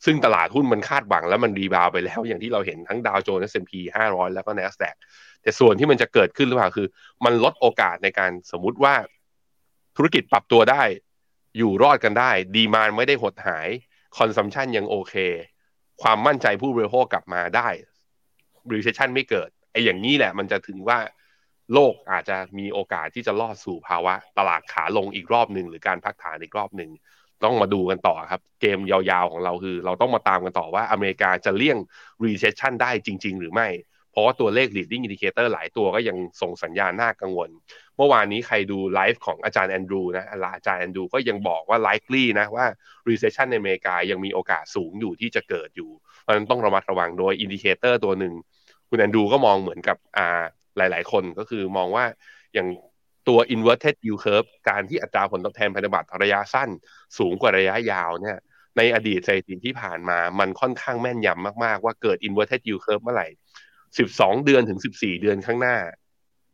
ซึ่งตลาดหุ้นมันคาดหวังแล้วมัน rebound ไปแล้ว อย่างที่เราเห็นทั้งดาวโจนส์ S&P 500แล้วก็ NASDAQ แต่ส่วนที่มันจะเกิดขึ้นหรือเปล่าคือ มันลดโอกาสในการสมมุติว่า ธุรกิจปรับตัวได้ อยู่รอดกันได้ demand ไม่ได้หดหาย consumption ยังโอเค ความมั่นใจผู้บริโภคกลับมาได้ recession ไม่เกิดไอ้อย่างนี้แหละ มันจะถึงว่าโลกอาจจะมีโอกาสที่จะลอดสู่ภาวะ ตลาดขาลงอีกรอบหนึ่งหรือการพักฐานอีกรอบหนึ่ง ต้องมาดูกันต่อครับ เกมยาวๆของเราคือ เราต้องมาตามกันต่อว่าอเมริกาจะเลี่ยง recession ได้จริง ๆ หรือไม่ เพราะว่าตัวเลข leading indicator หลายตัวก็ยังส่งสัญญาณน่ากังวล เมื่อวานนี้ใครดูไลฟ์ของอาจารย์แอนดรูนะอาจารย์แอนดรูก็ยังบอกว่า likely นะว่า recession ในอเมริกายังมีโอกาสสูงอยู่ที่จะเกิดอยู่เพราะฉะนั้นต้องระมัดระวังโดย indicator ตัวหนึ่งคุณแอนดรูก็มองเหมือนกับอ่าหลาย ๆ คนก็คือมองว่าอย่าง ตัว inverted yield curve การที่อัตราผลตอบแทนพันธบัตรระยะสั้น สูงกว่าระยะยาวเนี่ย ในอดีตสถิติที่ผ่านมามันค่อนข้างแม่นยำมากๆ ว่าเกิด inverted yield curve เมื่อไหร่ 12 เดือนถึง 14 เดือนข้างหน้า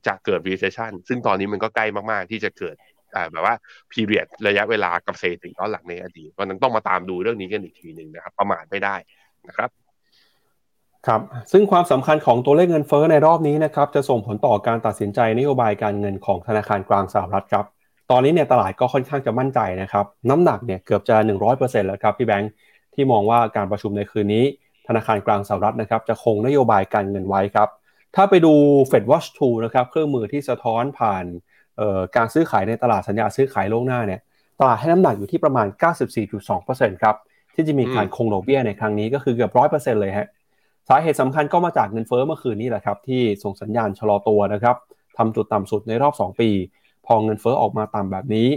จะเกิด recession ซึ่งตอนนี้มันก็ใกล้มากๆ ที่จะเกิดอ่าแบบว่า period ระยะเวลากับสถิติย้อนหลังในอดีตเพราะนั้นต้องมาตามดูเรื่องนี้กันอีกทีหนึ่งนะครับ ประมาทไม่ได้นะครับ ครับ ซึ่งความสำคัญของตัวเลขเงินเฟ้อในรอบนี้นะครับจะส่งผลต่อการตัดสินใจนโยบายการเงินของธนาคารกลางสหรัฐครับ ตอนนี้เนี่ยตลาดก็ค่อนข้างจะมั่นใจนะครับ น้ำหนักเนี่ยเกือบจะ 100%แล้วครับพี่แบงค์ที่มองว่าการประชุมในคืนนี้ ธนาคารกลางสหรัฐนะครับจะคงนโยบายการเงินไว้ครับ ถ้าไปดู Fed Watch 2นะครับเครื่องมือที่สะท้อนผ่านการซื้อขายในตลาดสัญญาซื้อขายล่วงหน้าเนี่ยตลาดให้น้ำหนักอยู่ที่ประมาณ 94.2%ครับที่จะมีการคงดอกเบี้ยในครั้งนี้ก็คือเกือบ100%เลยฮะ สาเหตุสำคัญก็มาจากเงินเฟ้อเมื่อคืนนี้แหละครับที่ส่งสัญญาณชะลอตัวนะครับทำจุดต่ำสุดในรอบ 2 ปี พอเงินเฟ้อออกมาต่ำแบบนี้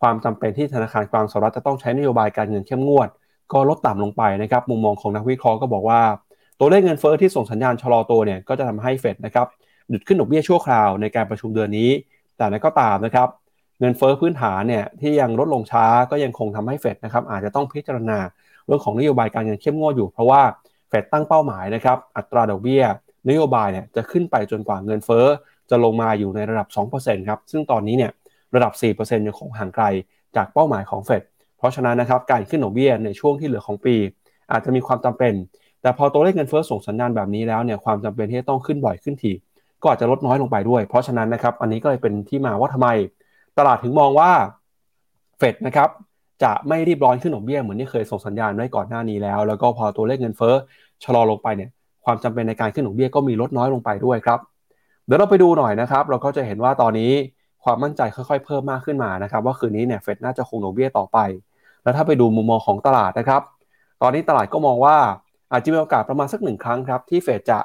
ความจำเป็นที่ธนาคารกลางสหรัฐจะต้องใช้นโยบายการเงินเข้มงวด ก็ลดต่ำลงไปนะครับมุมมองของนักวิเคราะห์ก็บอกว่า ตัวเลขเงินเฟอ้อที่ส่งสัญญาณชะลอตัวเนี่ยก็จะทำให้เฟดนะครับหยุดขึ้นดอกเบี้ยชั่วคราวในการประชุมเดือนนี้ แต่นั้นก็ตามนะครับเงินเฟอ้อพื้นฐานเนี่ยที่ยังลดลงช้าก็ยังคงทำให้เฟดนะครับอาจจะต้องพิจารณาเรื่องของนโยบายการเงินเข้มงวดอยู่เพราะว่า เฟดตั้งเป้าหมายนะครับอัตราดอกเบี้ย นโยบายเนี่ยจะขึ้นไปจนกว่าเงินเฟ้อ จะลงมาอยู่ในระดับ 2%ครับซึ่งตอนนี้เนี่ยระดับ 4%ยังคงห่างไกลจากเป้าหมายของเฟดเพราะฉะนั้นนะครับการขึ้นดอกเบี้ยในช่วงที่เหลือของปี อาจจะมีความจำเป็น แต่พอตัวเลขเงินเฟ้อส่งสัญญาณแบบนี้แล้วเนี่ยความจำเป็นที่ต้องขึ้นบ่อยขึ้นทีก็อาจจะลดน้อยลงไปด้วย เพราะฉะนั้นนะครับอันนี้ก็เลยเป็นที่มาว่าทำไม ตลาดถึงมองว่าเฟดนะครับ จะไม่รีบร้อนขึ้นดอกเบี้ยเหมือนที่เคยส่งสัญญาณไว้ก่อนหน้านี้แล้ว แล้วก็พอตัวเลขเงินเฟ้อชะลอลงไปเนี่ยความจำเป็นในการขึ้นดอกเบี้ยก็มีลดน้อยลงไปด้วยครับ เดี๋ยวเราไปดูหน่อยนะครับ เราก็จะเห็นว่าตอนนี้ความมั่นใจค่อยๆ เพิ่มมากขึ้นมานะครับ ว่าคืนนี้เนี่ยเฟดน่าจะคงดอกเบี้ยต่อไป แล้วถ้าไปดูมุมมองของตลาดนะครับ ตอนนี้ตลาดก็มองว่าอาจจะมีโอกาสประมาณสักหนึ่งครั้งครับที่เฟดจะ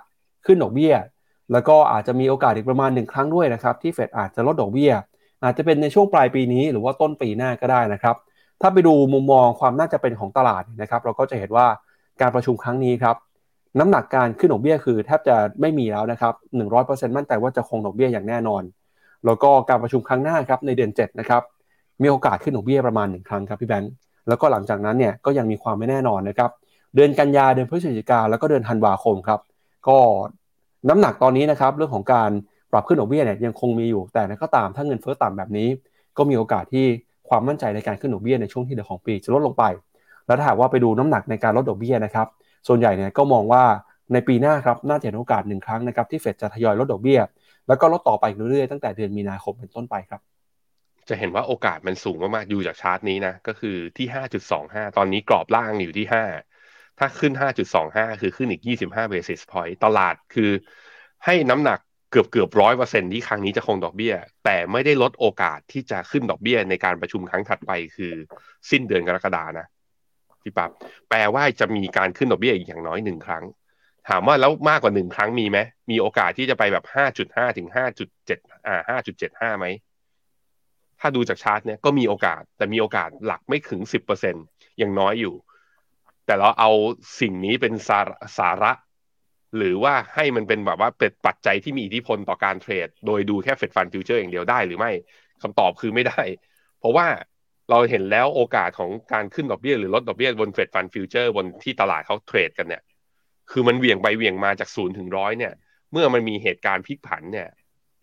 ขึ้นดอกเบี้ย แล้วก็อาจจะมีโอกาสอีกประมาณหนึ่งครั้งด้วยนะครับที่เฟดอาจจะลดดอกเบี้ย อาจจะเป็นในช่วงปลายปีนี้หรือว่าต้นปีหน้าก็ได้นะครับ ถ้าไปดูมุมมองความน่าจะเป็นของตลาดนะครับเราก็จะเห็นว่าการประชุมครั้งนี้ครับน้ำหนักการขึ้นดอกเบี้ยคือแทบจะไม่มีแล้วนะครับ100%มั่นใจว่าจะคงดอกเบี้ยอย่างแน่นอน แล้วก็การประชุมครั้งหน้าครับในเดือน7นะครับมีโอกาสขึ้นดอกเบี้ยประมาณ1ครั้งครับพี่แบงค์แล้วก็หลังจากนั้นเนี่ยก็ยังมีความไม่แน่นอนนะครับเดือนกันยาเดือนพฤศจิกาแล้วก็เดือนธันวาคมครับก็น้ำหนักตอนนี้นะครับเรื่องของการปรับขึ้นดอกเบี้ยเนี่ยยังคงมีอยู่แต่ก็ตามถ้าเงินเฟ้อต่ำแบบนี้ ก็มีโอกาสที่ ความมั่นใจในการขึ้นดอกเบี้ยในช่วงที่เหลือของปีจะลดลงไป แล้วถ้าหากว่าไปดูน้ำหนักในการลดดอกเบี้ยนะครับ ส่วนใหญ่เนี่ยก็มองว่าในปีหน้าครับน่าจะเห็นโอกาสหนึ่งครั้งนะครับที่เฟดจะทยอยลดดอกเบี้ย แล้วก็ลดต่อไปเรื่อยๆตั้งแต่เดือนมีนาคมเป็นต้นไปครับจะเห็นว่าโอกาสมันสูงมากๆอยู่จากชาร์ตนี้นะ ก็คือที่ 5.25 ตอนนี้กรอบล่างอยู่ที่ 5 ถ้าขึ้น 5.25 คือขึ้นอีก 25 basis point ตลาดคือให้น้ำหนัก เกือบเกือบร้อยเปอร์เซ็นที่ครั้งนี้จะคงดอกเบี้ย แต่ไม่ได้ลดโอกาสที่จะขึ้นดอกเบี้ยในการประชุมครั้งถัดไปคือสิ้นเดือนกรกฎานะพี่ปับ๊บแปลว่าจะมีการขึ้นดอกเบี้ยอีกอย่างน้อยหนึ่งครั้ง ถามว่าแล้วมากกว่าหนึ่งครั้งมีไหมมีโอกาสที่จะไปแบบห้าจุดห้าถึงห้าจุดเจ็ดอ่าห้าจุดเจ็ดห้าไหมถ้าดูจากชาร์ตเนี่ยก็มีโอกาส แต่มีโอกาสหลักไม่ถึงสิบเปอร์เซ็นยังน้อยอยู่ แต่เราเอาสิ่งนี้เป็นสาสาระ หรือว่าให้มันเป็นแบบว่าเป็นปัจจัยที่มีอิทธิพลต่อการเทรด โดยดูแค่ Fed Fund Future อย่างเดียวได้หรือไม่คำตอบคือไม่ได้ เพราะว่าเราเห็นแล้วโอกาสของการขึ้นดอกเบี้ยหรือลดดอกเบี้ยบน Fed Fund Future บนที่ตลาดเขาเทรดกันเนี่ยคือมันเหวี่ยงไปเหวี่ยงมาจากศูนย์ถึงร้อยเนี่ย เมื่อมันมีเหตุการณ์พลิกผันเนี่ย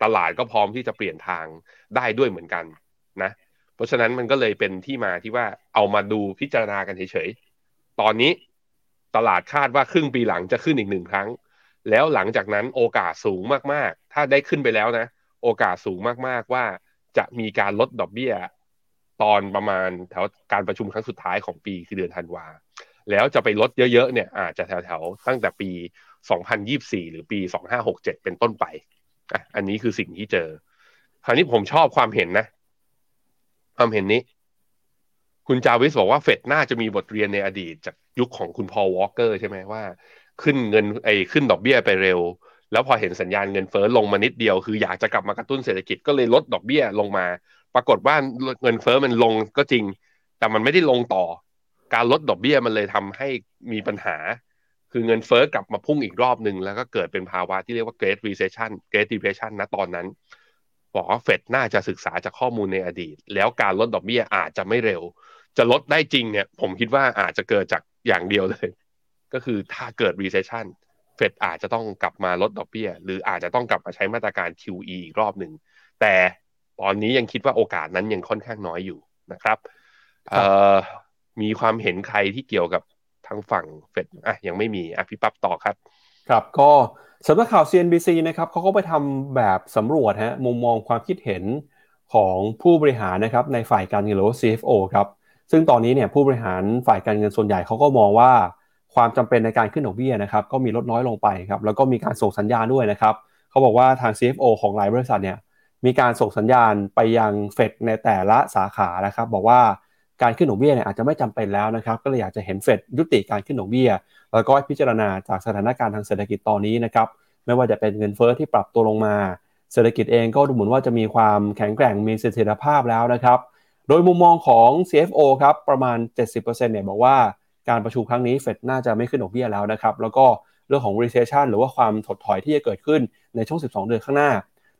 ตลาดก็พร้อมที่จะเปลี่ยนทางได้ด้วยเหมือนกันนะ เพราะฉะนั้นมันก็เลยเป็นที่มาที่ว่าเอามาดูพิจารณากันเฉยๆตอนนี้ ตลาดคาดว่าครึ่งปีหลังจะขึ้นอีกหนึ่งครั้ง แล้วหลังจากนั้นโอกาสสูงมากๆ ถ้าได้ขึ้นไปแล้วนะ โอกาสสูงมากๆว่าจะมีการลดดอกเบี้ย ตอนประมาณแถวการประชุมครั้งสุดท้ายของปีคือเดือนธันวาแล้วจะไปลดเยอะๆเนี่ยอาจจะแถวๆตั้งแต่ปี 2024 หรือปี 2567 เป็นต้นไปอะอันนี้คือสิ่งที่เจอ คราวนี้ผมชอบความเห็นนะ ความเห็นนี้ คุณจาวิสบอกว่าเฟดน่าจะมีบทเรียนในอดีตจาก ยุคของคุณพอวอลเกอร์ใช่ไหมว่า ขึ้นเงินไอ้ขึ้นดอกเบี้ยไปเร็ว แล้วพอเห็นสัญญาณเงินเฟ้อลงมานิดเดียว คืออยากจะกลับมากระตุ้นเศรษฐกิจก็เลยลดดอกเบี้ยลงมา ปรากฏว่าเงินเฟ้อมันลงก็จริง แต่มันไม่ได้ลงต่อ การลดดอกเบี้ยมันเลยทำให้มีปัญหา คือเงินเฟ้อกลับมาพุ่งอีกรอบหนึ่งแล้วก็เกิดเป็นภาวะที่เรียกว่า Great Recession Great Depression นะตอนนั้นบอกว่าเฟดน่าจะศึกษาจากข้อมูลในอดีต แล้วการลดดอกเบี้ยอาจจะไม่เร็ว จะลดได้จริงเนี่ยผมคิดว่าอาจจะเกิดจาก อย่างเดียวเลย ก็คือถ้าเกิด recession เฟดอาจจะต้องกลับมาลดดอกเบี้ย หรืออาจจะต้องกลับมาใช้มาตรการ QE อีกรอบหนึ่ง แต่ตอนนี้ยังคิดว่าโอกาสนั้นยังค่อนข้างน้อยอยู่นะครับเอ่อมีความเห็นใครที่เกี่ยวกับทางฝั่งเฟดอะยังไม่มีอะพี่ปั๊บต่อครับ ครับก็สำนักข่าว CNBC นะครับเขาก็ไปทำแบบสำรวจฮะมุมมองความคิดเห็นของผู้บริหารนะครับในฝ่ายการเงินหรือว่า CFO ครับ ซึ่งตอนนี้เนี่ยผู้บริหารฝ่ายการเงินส่วนใหญ่เขาก็มองว่าความจำเป็นในการขึ้นดอกเบี้ยนะครับก็มีลดน้อยลงไปครับแล้วก็มีการส่งสัญญาณด้วยนะครับเขาบอกว่าทาง CFO ของหลายบริษัทเนี่ยมีการส่งสัญญาณไปยังเฟดในแต่ละสาขานะครับบอกว่าการขึ้นดอกเบี้ยเนี่ยอาจจะไม่จำเป็นแล้วนะครับก็เลยอยากจะเห็นเฟดยุติการขึ้นดอกเบี้ย แล้วก็พิจารณาจากสถานการณ์ทางเศรษฐกิจตอนนี้นะครับไม่ว่าจะเป็นเงินเฟอ้อที่ปรับตัวลงมา เศรษฐกิจเองก็ดูเหมือนว่าจะมีความแข็งแกร่งมีเสถียรภาพแล้วนะครับ โดยมุมมองของ CFO ครับประมาณ 70%เนี่ยบอกว่าการประชุมครั้งนี้เฟดน่าจะไม่ขึ้นดอกเบี้ยแล้วนะครับ แล้วก็เรื่องของ recession หรือว่าความถดถอยที่จะเกิดขึ้นในช่วง 12 เดือนข้างหน้า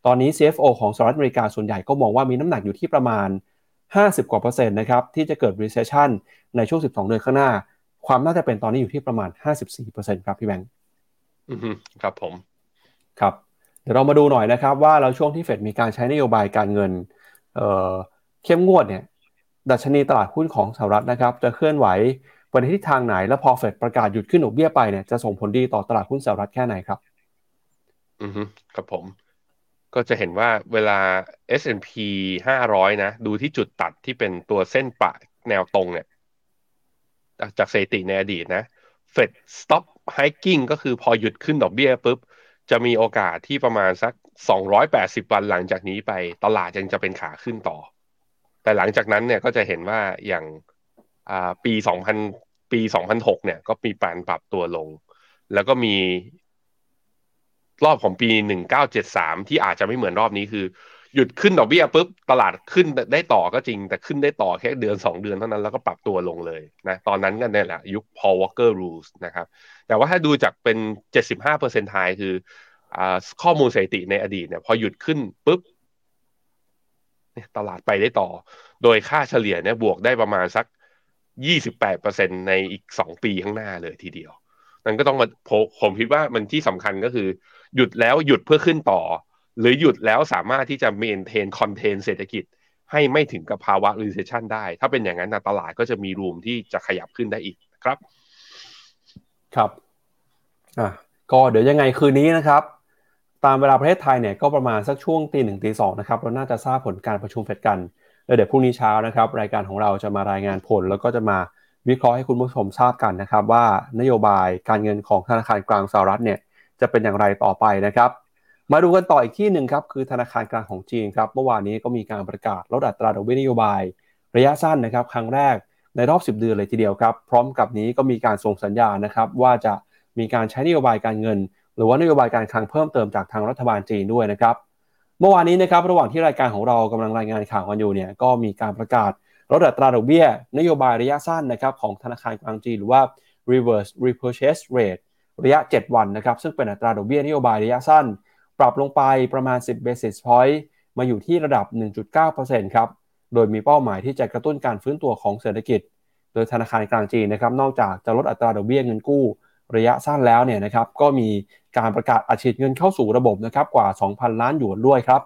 ตอนนี้ CFO ของสหรัฐอเมริกาส่วนใหญ่ก็มองว่ามีน้ำหนักอยู่ที่ประมาณ 50 กว่าเปอร์เซ็นต์นะครับที่จะเกิด recession ในช่วง 12 เดือนข้างหน้า ความน่าจะเป็นตอนนี้อยู่ที่ประมาณ 54%ครับพี่แบงค์อือฮึครับผมครับเดี๋ยวเรามาดูหน่อยนะครับว่าแล้วช่วงที่เฟดมีการใช้นโยบายการเงินเเข้มงวดเนี่ยดัชนีตลาดหุ้นของสหรัฐนะครับ จะเคลื่อนไหวไปในทิศทางไหน แล้วพอเฟดประกาศหยุดขึ้นดอกเบี้ยไปเนี่ยจะส่งผลดีต่อตลาดหุ้นสหรัฐแค่ไหนครับ อือฮึครับผม ก็จะเห็นว่าเวลา S&P 500 นะ ดูที่จุดตัดที่เป็นตัวเส้นปะแนวตรงเนี่ย จากสถิติในอดีตนะ Fed stop hiking ก็คือพอหยุดขึ้นดอกเบี้ยปุ๊บ จะมีโอกาสที่ประมาณสัก 280 วันหลังจากนี้ไป ตลาดยังจะเป็นขาขึ้นต่อ แต่หลังจากนั้นเนี่ยก็จะเห็นว่าอย่างปี2000ปี2006เนี่ย ก็มีการปรับตัวลง แล้วก็มีรอบของปี 1973 ที่อาจจะไม่เหมือนรอบนี้คือ หยุดขึ้นดอกเบี้ยปุ๊บตลาดขึ้นได้ต่อก็จริง แต่ขึ้นได้ต่อแค่เดือน 2 เดือนเท่านั้นแล้วก็ปรับตัวลงเลยนะตอนนั้นกันเนี่ยแหละยุค Paul Walker Rules นะครับ แต่ว่าถ้าดูจากเป็น 75%ทายคืออข้อมูลสถิติในอดีตเนี่ยพอหยุดขึ้นปุ๊บ ตลาดไปได้ต่อ โดยค่าเฉลี่ยเนี่ยบวกได้ประมาณสัก 28%ในอีก 2 ปีข้างหน้าเลยทีเดียว นั่นก็ต้องมาผมคิดว่ามันที่สำคัญก็คือ หยุดแล้วหยุดเพื่อขึ้นต่อ หรือหยุดแล้วสามารถที่จะเมนเทนคอนเทนเศรษฐกิจ ให้ไม่ถึงกับภาวะ recession ได้ ถ้าเป็นอย่างนั้นตลาดก็จะมีรูมที่จะขยับขึ้นได้อีกครับ ครับอะก็เดี๋ยวยังไงคืนนี้นะครับ ตามเวลาประเทศไทยเนี่ยก็ประมาณสักช่วงตีหนึ่งตีสองนะครับเราน่าจะทราบผลการประชุมเฟดกันแล้วเดี๋ยวพรุ่งนี้เช้านะครับรายการของเราจะมารายงานผล แล้วก็จะมาวิเคราะห์ให้คุณผู้ชมทราบกันนะครับ ว่านโยบายการเงินของธนาคารกลางสหรัฐเนี่ยจะเป็นอย่างไรต่อไปนะครับ มาดูกันต่ออีกที่หนึ่งครับคือธนาคารกลางของจีนครับเมื่อวานนี้ก็มีการประกาศลดอัตราดอกเบี้ยนโยบาย ระยะสั้นนะครับ ครั้งแรกในรอบ 10 เดือนเลยทีเดียวครับ พร้อมกับนี้ก็มีการส่งสัญญาณนะครับว่าจะมีการใช้นโยบายการเงิน หรือว่านโยบายการคลังเพิ่มเติมจากทางรัฐบาลจีนด้วยนะครับ เมื่อวานนี้นะครับระหว่างที่รายการของเรากำลังรายงานข่าวกันอยู่เนี่ยก็มีการประกาศลดอัตราดอกเบี้ย นโยบายระยะสั้นนะครับของธนาคารกลางจีนหรือว่า reverse repurchase rate ระยะ 7 วันนะครับซึ่งเป็นอัตราดอกเบี้ยนโยบายระยะสั้น ปรับลงไปประมาณ 10 basis point มาอยู่ที่ระดับ 1.9%ครับโดยมีเป้าหมายที่จะกระตุ้นการฟื้นตัวของเศรษฐกิจ โดยธนาคารกลางจีนนะครับนอกจากจะลดอัตราดอกเบี้ยเงินกู้ ระยะสั้นแล้วเนี่ยนะครับก็มีการประกาศอัดฉีดเงินเข้าสู่ระบบนะครับกว่า 2,000 ล้านหยวนด้วยครับ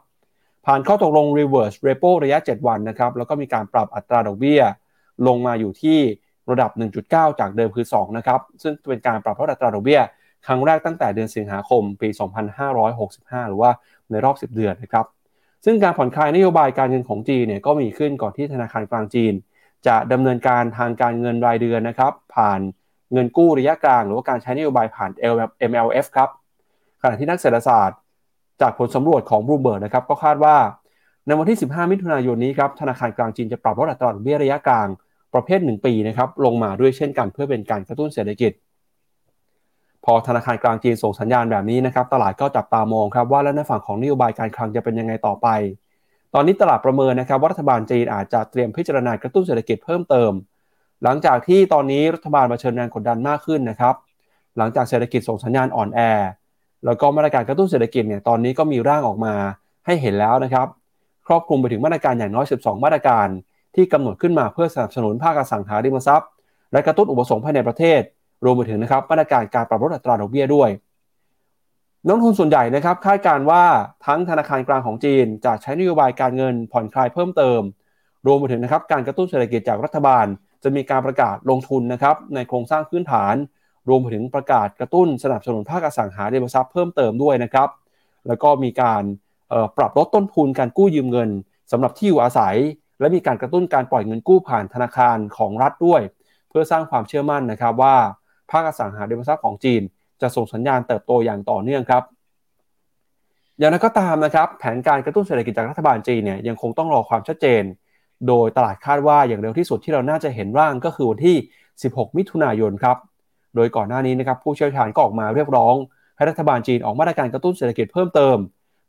ผ่านข้อตกลง reverse repo ระยะ 7 วันนะครับแล้วก็มีการปรับอัตราดอกเบี้ย ลงมาอยู่ที่ระดับ 1.9 จากเดิมคือ2นะครับซึ่งเป็นการปรับลดอัตราดอกเบี้ย ครั้งแรกตั้งแต่เดือนสิงหาคมปี 2565 หรือว่าในรอบ 10 เดือนนะครับซึ่งการผ่อนคลายนโยบายการเงินของจีนเนี่ยก็มีขึ้นก่อนที่ธนาคารกลางจีน จะดำเนินการทางการเงินรายเดือนนะครับผ่าน เงินกู้ระยะกลาง หรือว่าการใช้นโยบายผ่าน MLF ครับขณะที่นักเศรษฐศาสตร์ จากผลสำรวจของบลูเบิร์กนะครับก็คาดว่าในวันที่ 15 มิถุนายนนี้ครับธนาคารกลางจีนจะปรับลดอัตราดอกเบี้ยระยะกลางประเภท 1 ปีนะครับลงมาด้วยเช่นกันเพื่อเป็นการกระตุ้นเศรษฐกิจ พอธนาคารกลางจีนส่งสัญญาณแบบนี้นะครับตลาดก็จับตามองครับว่าแล้วในฝั่งของนโยบายการคลังจะเป็นยังไงต่อไป ตอนนี้ตลาดประเมินนะครับว่ารัฐบาลจีนอาจจะเตรียมพิจารณากระตุ้นเศรษฐกิจเพิ่มเติม หลังจากที่ตอนนี้รัฐบาลมาเชิญแรงกดดันมากขึ้นนะครับ หลังจากเศรษฐกิจส่งสัญญาณอ่อนแอ แล้วก็มาตรการกระตุ้นเศรษฐกิจเนี่ยตอนนี้ก็มีร่างออกมาให้เห็นแล้วนะครับ ครอบคลุมไปถึงมาตรการอย่างน้อย 12 มาตรการ ที่กำหนดขึ้นมาเพื่อสนับสนุนภาคอสังหาริมทรัพย์ และกระตุ้นอุปสงค์ภายในประเทศ รวมไปถึงนะครับมาตรการการปรับลดอัตราดอกเบี้ยด้วยนักทุนส่วนใหญ่นะครับคาดการว่าทั้งธนาคารกลางของจีนจะใช้นโยบายการเงินผ่อนคลายเพิ่มเติม รวมไปถึงนะครับการกระตุ้นเศรษฐกิจจากรัฐบาล จะมีการประกาศลงทุนนะครับในโครงสร้างพื้นฐาน รวมถึงประกาศกระตุ้นสนับสนุนภาคอสังหาริมทรัพย์เพิ่มเติมด้วยนะครับ แล้วก็มีการปรับลดต้นทุนการกู้ยืมเงินสำหรับที่อยู่อาศัย และมีการกระตุ้นการปล่อยเงินกู้ผ่านธนาคารของรัฐด้วย เพื่อสร้างความเชื่อมั่นนะครับว่าภาคอสังหาริมทรัพย์ของจีน จะส่งสัญญาณเติบโตอย่างต่อเนื่องครับอย่างนั้นก็ตามนะครับแผนการกระตุ้นเศรษฐกิจจากรัฐบาลจีนเนี่ยยังคงต้องรอความชัดเจน โดยตลาดคาดว่าอย่างเร็วที่สุดที่เราน่าจะเห็นร่างก็คือวันที่ 16 มิถุนายนครับ โดยก่อนหน้านี้นะครับผู้เชี่ยวชาญก็ออกมาเรียกร้อง ให้รัฐบาลจีนออกมาตรการกระตุ้นเศรษฐกิจเพิ่มเติม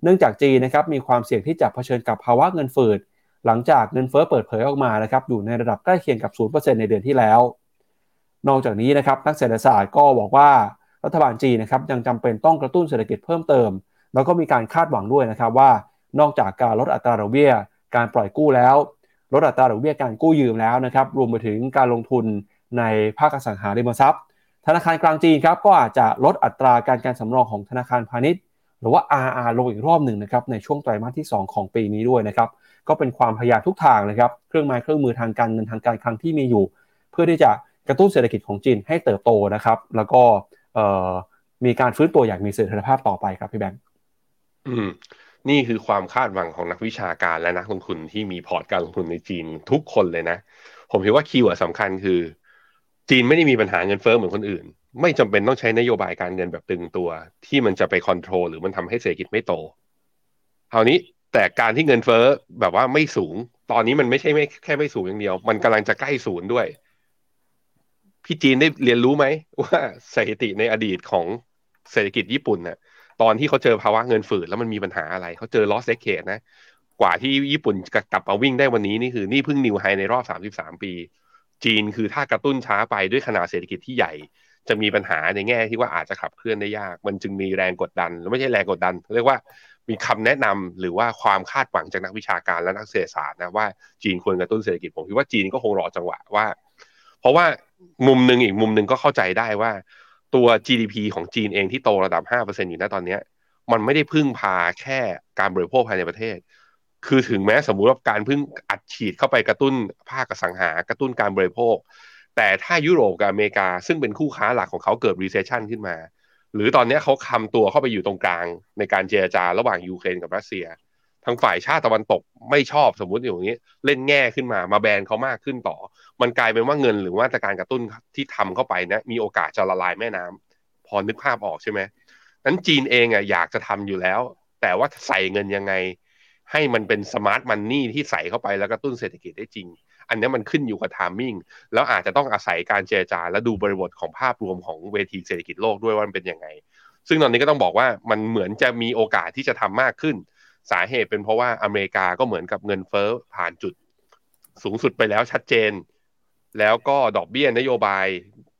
เนื่องจากจีนนะครับมีความเสี่ยงที่จะเผชิญกับภาวะเงินเฟ้อหลังจากเงินเฟ้อเปิดเผยออกมานะครับอยู่ในระดับใกล้เคียงกับ 0%ในเดือนที่แล้ว นอกจากนี้นะครับนักเศรษฐศาสตร์ก็บอกว่ารัฐบาลจีนนะครับยังจำเป็นต้องกระตุ้นเศรษฐกิจเพิ่มเติม แล้วก็มีการคาดหวังด้วยนะครับว่านอกจากการลดอัตราดอกเบี้ย การปล่อยกู้แล้ว ลดอัตราดอกเบี้ยการกู้ยืมแล้วนะครับรวมไปถึงการลงทุนในภาคอสังหาริมทรัพย์ ธนาคารกลางจีนครับก็อาจจะลดอัตราการการสำรองของธนาคารพาณิชย์ หรือว่า RR ลงอีกรอบหนึ่งนะครับในช่วงไตรมาสที่ 2 ของปีนี้ด้วยนะครับก็เป็นความพยายามทุกทางนะครับเครื่องไม้เครื่องมือทางการเงินทางการคลังที่มีอยู่ เพื่อที่จะกระตุ้นเศรษฐกิจของจีนให้เติบโตนะครับ แล้วก็มีการฟื้นตัวอย่างมีเสถียรภาพต่อไปครับพี่แบงค์อืม นี่คือความคาดหวังของนักวิชาการและนักลงทุนที่มีพอร์ตการลงทุนในจีนทุกคนเลยนะ ผมคิดว่า keyword สำคัญคือ จีนไม่ได้มีปัญหาเงินเฟ้อเหมือนคนอื่น ไม่จำเป็นต้องใช้นโยบายการเงินแบบตึงตัว ที่มันจะไปคอนโทรลหรือมันทำให้เศรษฐกิจไม่โตคราวนี้แต่การที่เงินเฟ้อแบบว่าไม่สูง ตอนนี้มันไม่ใช่ไม่แค่ไม่สูงอย่างเดียว มันกำลังจะใกล้ศูนย์ด้วย พี่จีนได้เรียนรู้ไหมว่าสถิติในอดีตของเศรษฐกิจญี่ปุ่นน่ะ ตอนที่เขาเจอภาวะเงินฝืดแล้วมันมีปัญหาอะไร เขาเจอ loss decade นะ กว่าที่ญี่ปุ่นกลับมาวิ่งได้วันนี้นี่คือนี่เพิ่งนิวไฮในรอบ 33 ปี จีนคือถ้ากระตุ้นช้าไปด้วยขนาดเศรษฐกิจที่ใหญ่ จะมีปัญหาในแง่ที่ว่าอาจจะขับเคลื่อนได้ยาก มันจึงมีแรงกดดันแล้วไม่ใช่แรงกดดัน เรียกว่ามีคำแนะนำหรือว่าความคาดหวังจากนักวิชาการและนักเศรษฐศาสตร์นะว่าจีนควรกระตุ้นเศรษฐกิจผมคิดว่าจีนก็คงรอจังหวะว่า เพราะว่ามุมหนึ่งอีกมุมหนึ่งก็เข้าใจได้ว่า ตัว GDP ของจีนเองที่โตระดับ 5%อยู่ณตอนนี้ มันไม่ได้พึ่งพาแค่การบริโภคภายในประเทศ คือถึงแม้สมมุติว่าการพึ่งอัดฉีดเข้าไปกระตุ้นภาคสังหากระตุ้นการบริโภค แต่ถ้ายุโรปกับอเมริกา ซึ่งเป็นคู่ค้าหลักของเขาเกิด recession ขึ้นมา หรือตอนนี้เขาคำตัวเข้าไปอยู่ตรงกลางในการเจรจาระหว่างยูเครนกับรัสเซีย ทางฝ่ายชาติตะวันตกไม่ชอบสมมุติอย่างนี้ เล่นแง่ขึ้นมามาแบนเขามากขึ้นต่อ มันกลายเป็นว่าเงินหรือว่าการกระตุ้นที่ทำเข้าไปนะมีโอกาสจะละลายแม่น้ำพอนึกภาพออกใช่ไหมนั้นจีนเองอะอยากจะทำอยู่แล้ว แต่ว่าใส่เงินยังไง ให้มันเป็น smart money ที่ใส่เข้าไปแล้วกระตุ้นเศรษฐกิจได้จริง อันนี้มันขึ้นอยู่กับ timing แล้วอาจจะต้องอาศัยการเจรจาและดูบริบทของภาพรวมของเวทีเศรษฐกิจโลกด้วยว่ามันเป็นยังไง ซึ่งตอนนี้ก็ต้องบอกว่ามันเหมือนจะมีโอกาสที่จะทำมากขึ้น สาเหตุเป็นเพราะว่าอเมริกาก็เหมือนกับเงินเฟ้อผ่านจุดสูงสุดไปแล้วชัดเจน แล้วก็ดอกเบี้ยนโยบาย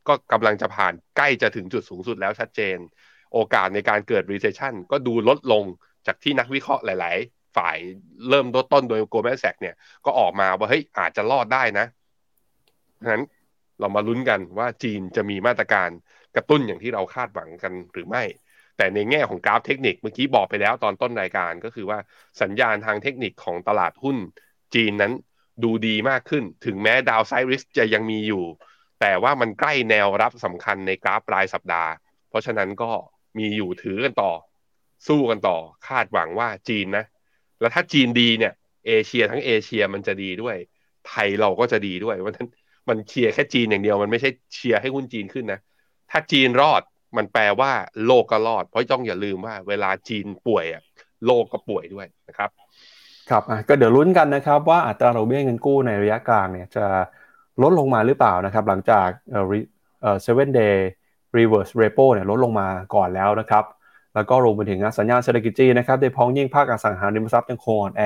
ก็กำลังจะผ่านใกล้จะถึงจุดสูงสุดแล้วชัดเจน โอกาสในการเกิด recession ก็ดูลดลงจากที่นักวิเคราะห์หลาย ๆ ฝ่ายเริ่มต้นโดยโกลแมนแซกเนี่ยก็ออกมาว่าเฮ้ยอาจจะรอดได้นะฉะนั้นเรามาลุ้นกันว่าจีนจะมีมาตรการกระตุ้นอย่างที่เราคาดหวังกันหรือไม่ แต่ในแง่ของกราฟเทคนิคเมื่อกี้บอกไปแล้วตอนต้นรายการก็คือว่าสัญญาณทางเทคนิคของตลาดหุ้นจีนนั้นดูดีมากขึ้น ถึงแม้ดาวไซริสจะยังมีอยู่ แต่ว่ามันใกล้แนวรับสำคัญในกราฟรายสัปดาห์ เพราะฉะนั้นก็มีอยู่ถือกันต่อ สู้กันต่อคาดหวังว่าจีนนะ แล้วถ้าจีนดีเนี่ย เอเชียทั้งเอเชียมันจะดีด้วย ไทยเราก็จะดีด้วยวันนั้นมันเชียร์แค่จีนอย่างเดียวมันไม่ใช่เชียร์ให้หุ้นจีนขึ้นนะ ถ้าจีนรอด มันแปลว่าโลกก็รอด เพราะต้องอย่าลืมว่า เวลาจีนป่วยอะโลกก็ป่วยด้วยนะครับ ครับก็เดี๋ยวลุ้นกันนะครับ ว่าอัตราดอกเบี้ยเงินกู้ในระยะกลางเนี่ยจะลดลงมาหรือเปล่านะครับ หลังจากเอ่อเอ่อ seven day reverse repo เนี่ยลดลงมาก่อนแล้วนะครับ แล้วก็รวมไปถึงสัญญาณเศรษฐกิจจีนนะครับโดยพ้องยิ่งภาคอสังหาริมทรัพย์ยังคงอ่อนแอ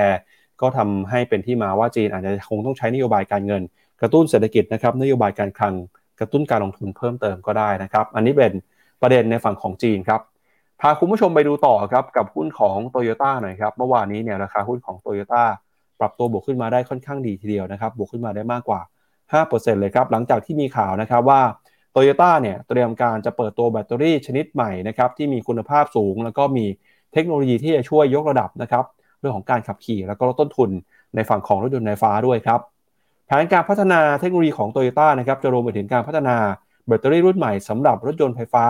ก็ทำให้เป็นที่มาว่าจีนอาจจะคงต้องใช้นโยบายการเงิน กระตุ้นเศรษฐกิจนะครับนโยบายการคลังกระตุ้นการลงทุนเพิ่มเติมก็ได้นะครับ อันนี้เป็น ประเด็นในฝั่งของจีนครับพาคุณผู้ชมไปดูต่อครับกับหุ้นของโตโยต้าหน่อยครับเมื่อวานนี้เนี่ยราคาหุ้นของโตโยต้าปรับตัวบวกขึ้นมาได้ค่อนข้างดีทีเดียวนะครับบวกขึ้นมาได้มากกว่า 5%เลยครับหลังจากที่มีข่าวนะครับว่าโตโยต้าเนี่ยเตรียมการจะเปิดตัวแบตเตอรี่ชนิดใหม่นะครับที่มีคุณภาพสูง แล้วก็มีเทคโนโลยีที่จะช่วยยกระดับนะครับเรื่องของการขับขี่ แล้วก็ลดต้นทุนในฝั่งของรถยนต์ไฟฟ้าด้วยครับแผนการพัฒนาเทคโนโลยีของโตโยต้านะครับจะรวมไปถึงการพัฒนา แบตเตอรี่รุ่นใหม่สำหรับรถยนต์ไฟฟ้า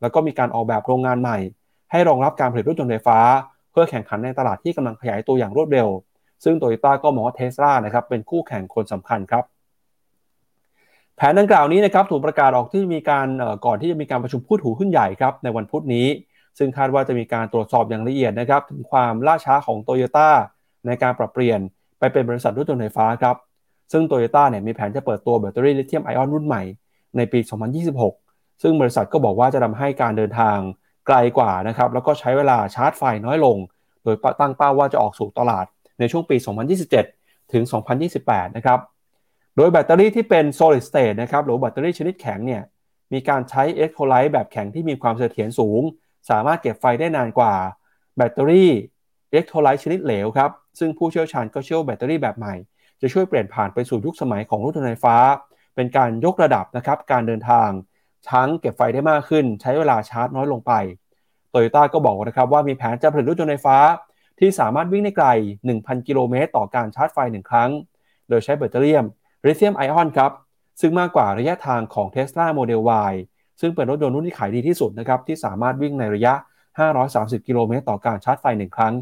แล้วก็มีการออกแบบโรงงานใหม่ ให้รองรับการผลิตรถยนต์ไฟฟ้า เพื่อแข่งขันในตลาดที่กำลังขยายตัวอย่างรวดเร็ว ซึ่งโตโยต้าก็มองว่าเทสลานะครับเป็นคู่แข่งคนสำคัญครับ แผนดังกล่าวนี้นะครับถูกประกาศออกที่มีการก่อนที่จะมีการประชุมผู้ถือหุ้นใหญ่ครับในวันพุธนี้ ซึ่งคาดว่าจะมีการตรวจสอบอย่างละเอียดนะครับถึงความล่าช้าของโตโยต้าในการปรับเปลี่ยนไปเป็นบริษัทรถยนต์ไฟฟ้าครับซึ่งโตโยต้าเนี่ยมีแผนจะเปิดตัวแบตเตอรี่ลิเธียมไอออนรุ่นใหม่ ในปี 2026 ซึ่งบริษัทก็บอกว่าจะทำให้การเดินทางไกลกว่านะครับแล้วก็ใช้เวลาชาร์จไฟน้อยลง โดยตั้งเป้าว่าจะออกสู่ตลาดในช่วงปี 2027 ถึง 2028 นะครับ โดยแบตเตอรี่ที่เป็น solid state นะครับหรือแบตเตอรี่ชนิดแข็งเนี่ยมีการใช้อิเล็กโทรไลต์แบบแข็งที่มีความเสถียรสูง สามารถเก็บไฟได้นานกว่า แบตเตอรี่อิเล็กโทรไลต์ชนิดเหลวครับ ซึ่งผู้เชี่ยวชาญก็เชื่อแบตเตอรี่แบบใหม่ จะช่วยเปลี่ยนผ่านไปสู่ยุคสมัยของรถยนต์ไฟฟ้า เป็นการยกระดับนะครับการเดินทางทั้งเก็บไฟได้มากขึ้น ใช้เวลาชาร์จน้อยลงไปโตโยต้าก็บอกนะครับว่ามีแผนจะผลิตรถยนต์ไฟฟ้า ที่สามารถวิ่งได้ไกล 1,000 กิโลเมตร ต่อการชาร์จไฟ 1 ครั้ง โดยใช้แบตเตอรี่ลิเธียมไอออนครับซึ่งมากกว่าระยะทางของ Tesla Model Y ซึ่งเป็นรถยนต์รุ่นที่ขายดีที่สุดนะครับที่สามารถวิ่งในระยะ 530 กิโลเมตร ต่อการชาร์จไฟ 1 ครั้ง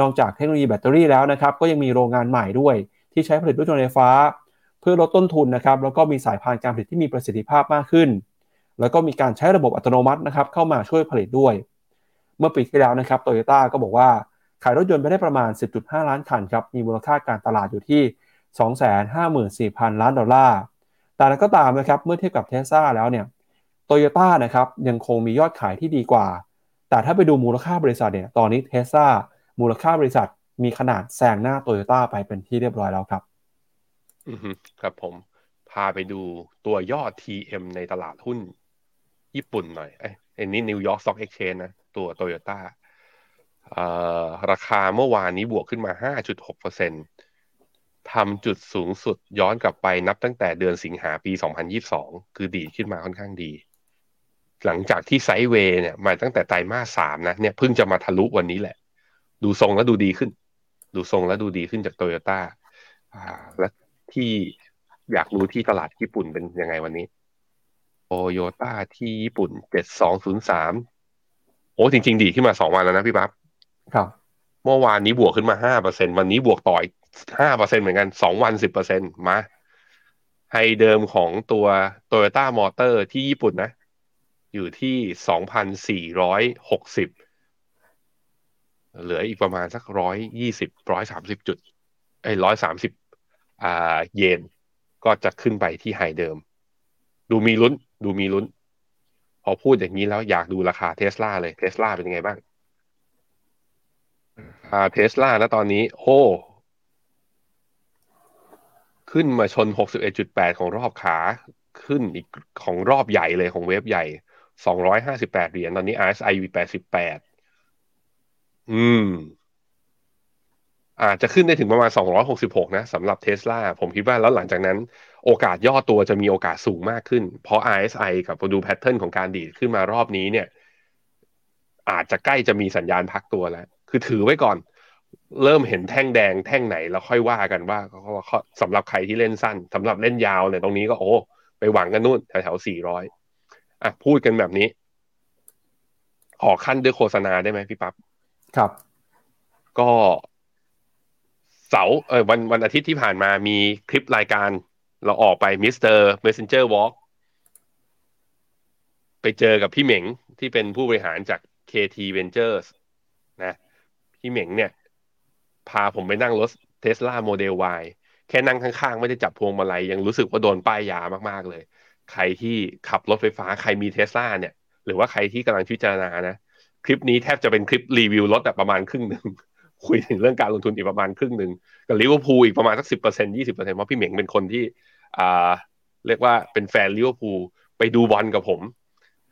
นอกจากเทคโนโลยีแบตเตอรี่แล้วนะครับก็ยังมีโรงงานใหม่ด้วย ที่ใช้ผลิตรถยนต์ไฟฟ้า เพื่อลดต้นทุนนะครับ แล้วก็มีสายพานการผลิตที่มีประสิทธิภาพมากขึ้น แล้วก็มีการใช้ระบบอัตโนมัตินะครับ เข้ามาช่วยผลิตด้วย เมื่อปีที่แล้วนะครับโตโยต้าก็บอกว่าขายรถยนต์ไปได้ประมาณ 10.5 ล้านคันครับ มีมูลค่าการตลาดอยู่ที่ 254,000 ล้านดอลลาร์ แต่อย่างนั้นก็ตามนะครับ เมื่อเทียบกับเทสซาแล้วเนี่ย โตโยต้านะครับยังคงมียอดขายที่ดีกว่า แต่ถ้าไปดูมูลค่าบริษัทเนี่ย ตอนนี้เทสซามูลค่าบริษัทมีขนาดแซงหน้าโตโยต้าไปเป็นที่เรียบร้อยแล้วครับ ครับผม พาไปดูตัวยอด TM ในตลาดหุ้น ญี่ปุ่นหน่อย เอ้ยอันนี้ New York Stock Exchange นะตัวโตโยต้าราคาเมื่อวานนี้บวกขึ้นมา 5.6%ทำจุดสูงสุดย้อนกลับไปนับตั้งแต่เดือนสิงหาปี 2022 คือดีขึ้นมาค่อนข้างดี หลังจากที่ไซด์เวย์เนี่ยมาตั้งแต่ไตรมาสสามนะเนี่ยเพิ่งจะมาทะลุวันนี้แหละ ดูทรงแล้วดูดีขึ้น ดูทรงแล้วดูดีขึ้นจากโตโยต้าและ ที่อยากรู้ที่ตลาดญี่ปุ่นเป็นยังไงวันนี้โตโยต้าที่ญี่ปุ่น7203โอ้จริง ๆ ดีขึ้นมาสองวันแล้วนะพี่ปั๊บครับ เมื่อวานนี้บวกขึ้นมาห้าเปอร์เซ็นวันนี้บวกต่อยห้าเปอร์เซ็นต์เหมือนกันสองวันสิบเปอร์เซ็นต์มา high เดิมของตัว Toyota Motor ที่ญี่ปุ่นนะ อยู่ที่สองพันสี่ร้อยหกสิบเหลืออีกประมาณสักร้อยยี่สิบร้อยสามสิบจุดไอ้ร้อยสามสิบอ่า เยนก็จะขึ้นไปที่ high เดิม ดูมีลุ้น ดูมีลุ้น พอพูดอย่างนี้แล้วอยากดูราคาเทสลาเลยเทสลาเป็นยังไงบ้างอ่าเทสลาแล้วตอนนี้ โอ้ขึ้นมาชน 61.8 ของรอบขาขึ้นอีกของรอบใหญ่เลยของเวฟใหญ่ 258 เหรียญตอนนี้ RSI อยู่88 อืม อาจจะขึ้นได้ถึงประมาณ 266 นะสำหรับเทสลาผมคิดว่าแล้วหลังจากนั้นโอกาสย่อตัวจะมีโอกาสสูงมากขึ้น เพราะ RSI กับดูแพทเทิร์นของการดีดขึ้นมารอบนี้เนี่ย อาจจะใกล้จะมีสัญญาณพักตัวแล้ว คือถือไว้ก่อน เริ่มเห็นแท่งแดงแท่งไหนแล้วค่อยว่ากันว่าสำหรับใครที่เล่นสั้นสำหรับเล่นยาวเนี่ยตรงนี้ก็โอ้ไปหวังกันนู่นแถวแถวสี่ร้อยอะพูดกันแบบนี้ ขอคั่นด้วยโฆษณาได้ไหมพี่ปั๊บครับ ก็ เสาเออวันวันอาทิตย์ที่ผ่านมามีคลิปรายการ เราออกไป Mr. Messenger Walkไปเจอกับพี่เหม่งที่เป็นผู้บริหารจาก KT Ventures นะ พี่เหม่งเนี่ย พาผมไปนั่งรถเทสลาโมเดล Y แค่นั่งข้างๆ ไม่ได้จับพวงมาลัยยังรู้สึกว่าโดนป้ายยามากๆเลย ใครที่ขับรถไฟฟ้าใครมีเทสลาเนี่ย หรือว่าใครที่กำลังพิจารณานะ คลิปนี้แทบจะเป็นคลิปรีวิวรถแต่ประมาณครึ่งหนึ่ง คุยถึงเรื่องการลงทุนอีกประมาณครึ่งหนึ่งกับลิเวอร์พูลอีกประมาณสักสิบเปอร์เซ็นต์ยี่สิบเปอร์เซ็นต์เพราะพี่เหม่งเป็นคนที่อ่าเรียกว่าเป็นแฟนลิเวอร์พูลไปดูบอลกับผม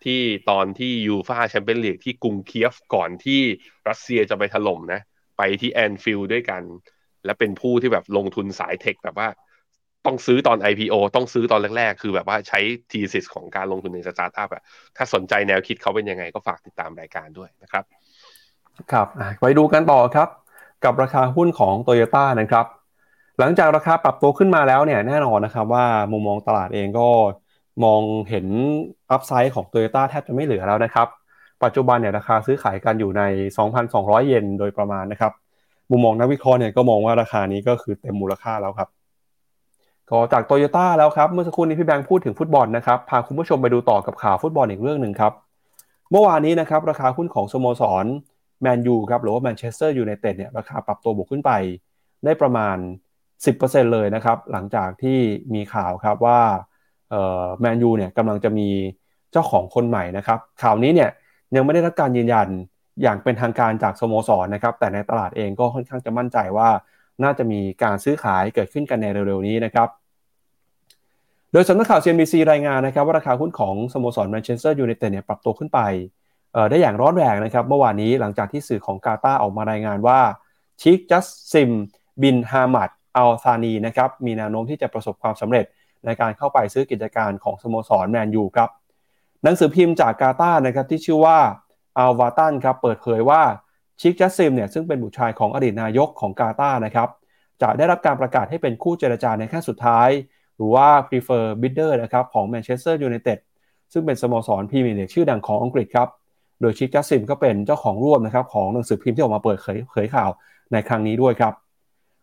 ที่ตอนที่ UEFA Champions League ที่กรุงเคียฟก่อนที่รัสเซียจะไปถล่มนะ ไปที่แอนฟิลด์ด้วยกัน และเป็นผู้ที่แบบลงทุนสาย tech แบบว่าต้องซื้อตอน IPO ต้องซื้อตอนแรกๆ คือแบบว่าใช้ thesis ของการลงทุนในสตาร์ทอัพอะถ้าสนใจแนวคิดเขาเป็นยังไงก็ฝากติดตามรายการด้วยนะครับ ครับไปดูกันต่อครับ กับราคาหุ้นของ t o y ยต้นะครับ หลังจากราคาปรับตัวขึ้นมาแล้วเนี่ยแน่นอนนะครับว่ามุมมองตลาดเองก็มองเห็นอัพไซด์ของ t o y ยต้แทบจะไม่เหลือแล้วนะครับ ปัจจุบันเนี่ยราคาซื้อขายกันอยู่ใน 2,200 เยนโดยประมาณนะครับ มุมมองนักวิเคราะห์เนี่ยก็มองว่าราคานี้ก็คือเต็มมูลค่าแล้วครับ ก็จากโตโยต้าแล้วครับเมื่อสักครู่นี้พี่แบงค์พูดถึงฟุตบอลนะครับพาคุณผู้ชมไปดูต่อกับข่าวฟุตบอลอีกเรื่องหนึ่งครับ เมื่อวานนี้นะครับราคาหุ้นของสโมสร แมนยูครับหรือว่าแมนเชสเตอร์ยูไนเต็ดเนี่ยราคาปรับตัวบวกขึ้นไปได้ประมาณ 10%เลยนะครับหลังจากที่มีข่าวครับว่าแมนยูเนี่ยกำลังจะมีเจ้าของคนใหม่นะครับข่าวนี้เนี่ยยังไม่ได้รับการยืนยันอย่างเป็นทางการจากสโมสรนะครับแต่ในตลาดเองก็ค่อนข้างจะมั่นใจว่าน่าจะมีการซื้อขายเกิดขึ้นกันในเร็วๆนี้นะครับโดยสำนักข่าว CNBC รายงานนะครับว่าราคาหุ้นของสโมสรแมนเชสเตอร์ยูไนเต็ดเนี่ยปรับตัวขึ้นไป ได้อย่างร้อนแรงนะครับเมื่อวานนี้หลังจากที่สื่อของกาตาร์ออกมารายงานว่าชีคจัสซิม บินฮามัดอัลซานีนะครับมีแนวโน้มที่จะประสบความสำเร็จในการเข้าไปซื้อกิจการของสโมสรแมนยูครับหนังสือพิมพ์จากกาตาร์นะครับที่ชื่อว่าอัลวาตันครับเปิดเผยว่าชีคจัสซิมเนี่ยซึ่งเป็นบุตรชายของอดีตนายกของกาตาร์นะครับจะได้รับการประกาศให้เป็นคู่เจรจาในขั้นสุดท้าย หรือว่า preferred bidder นะครับของแมนเชสเตอร์ยูไนเต็ดซึ่งเป็นสโมสรพรีเมียร์ลีกชื่อดังของอังกฤษครับ โดยชิคจัสซิมก็เป็นเจ้าของร่วมนะครับของหนังสือพิมพ์ที่ออกมาเปิดเผยข่าวในครั้งนี้ด้วยครับ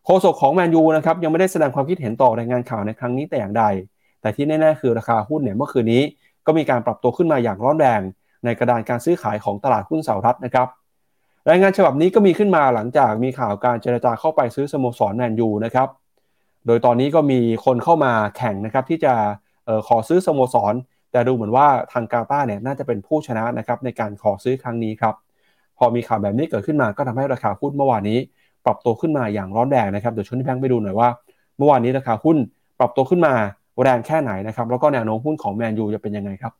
โฆษกของแมนยูนะครับยังไม่ได้แสดงความคิดเห็นต่อรายงานข่าวในครั้งนี้แต่อย่างใด แต่ที่แน่ๆคือราคาหุ้นเนี่ยเมื่อคืนนี้ก็มีการปรับตัวขึ้นมาอย่างร้อนแรง ในกระดานการซื้อขายของตลาดหุ้นสหรัฐนะครับรายงานฉบับนี้ก็มีขึ้นมาหลังจากมีข่าวการเจรจาเข้าไปซื้อสโมสรแมนยูนะครับโดยตอนนี้ก็มีคนเข้ามาแข่งนะครับที่จะออขอซื้อสโมสร แต่ดูเหมือนว่าทางกาตาเนี่ยน่าจะเป็นผู้ชนะนะครับในการขอซื้อครั้งนี้ครับ พอมีข่าวแบบนี้เกิดขึ้นมาก็ทำให้ราคาหุ้นเมื่อวานนี้ ปรับตัวขึ้นมาอย่างร้อนแรงนะครับเดี๋ยวชวนที่แบงค์ไปดูหน่อยว่า เมื่อวานนี้ราคาหุ้นปรับตัวขึ้นมาแรงแค่ไหนนะครับแล้วก็แนวโน้มหุ้นของแมนยูจะเป็นยังไงครับ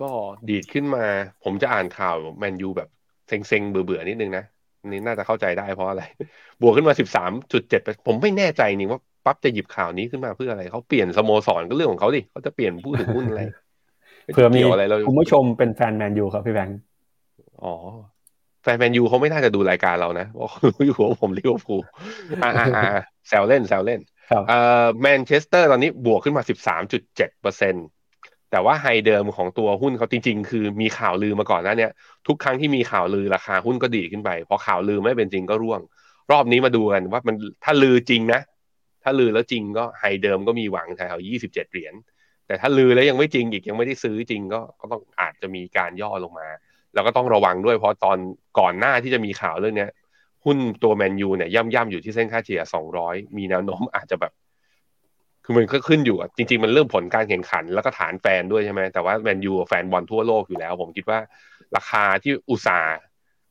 ก็ดีดขึ้นมา ผมจะอ่านข่าวแมนยูแบบเซ็งๆเบื่อๆนิดนึงนะนี่น่าจะเข้าใจได้เพราะอะไร บวกขึ้นมาสิบสามจุดเจ็ดผมไม่แน่ใจนี่ว่า ปั๊บจะหยิบข่าวนี้ขึ้นมาเพื่ออะไรเขาเปลี่ยนสโมสรก็เรื่องของเขาดิเขาจะเปลี่ยนผู้ถือหุ้นอะไรเผื่อมีอะไรคุณผู้ชมเป็นแฟนแมนยูครับพี่แบงค์อ๋อแฟนแมนยูเขาไม่น่าจะดูรายการเรานะเพราะรู้อยู่ว่าผมลิเวอร์พูลอ่าอ่าแซวเล่นแซวเล่นเอ่อแมนเชสเตอร์ตอนนี้บวกขึ้นมาสิบสามจุดเจ็ดเปอร์เซ็นต์แต่ว่า high เดิมของตัวหุ้นเขาจริง ๆ คือมีข่าวลือมาก่อนนะเนี่ยทุกครั้งที่มีข่าวลือราคาหุ้นก็ดีขึ้นไปพอข่าวลือไม่เป็นจริงก็ร่วง รอบนี้มาดูกันว่ามันถ้าลือจริงนะ ถ้าลือแล้วจริงก็ไฮเดิมก็มีหวังแถวยี่สิบเจ็ดเหรียญ แต่ถ้าลือแล้วยังไม่จริงอีกยังไม่ได้ซื้อจริงก็ก็ต้องอาจจะมีการย่อลงมา แล้วก็ต้องระวังด้วยเพราะตอนก่อนหน้าที่จะมีข่าวเรื่องนี้หุ้นตัวแมนยูเนี่ยย่ำย่ำอยู่ที่เส้นค่าเฉลี่ยสองร้อยมีแนวโน้มอาจจะแบบคือมันก็ขึ้นอยู่อะจริง ๆ มันเรื่องผลการแข่งขัน แล้วก็ฐานแฟนด้วยใช่ไหมแต่ว่าแมนยูแฟนบอลทั่วโลกอยู่แล้ว ผมคิดว่าราคาที่อุตสาห์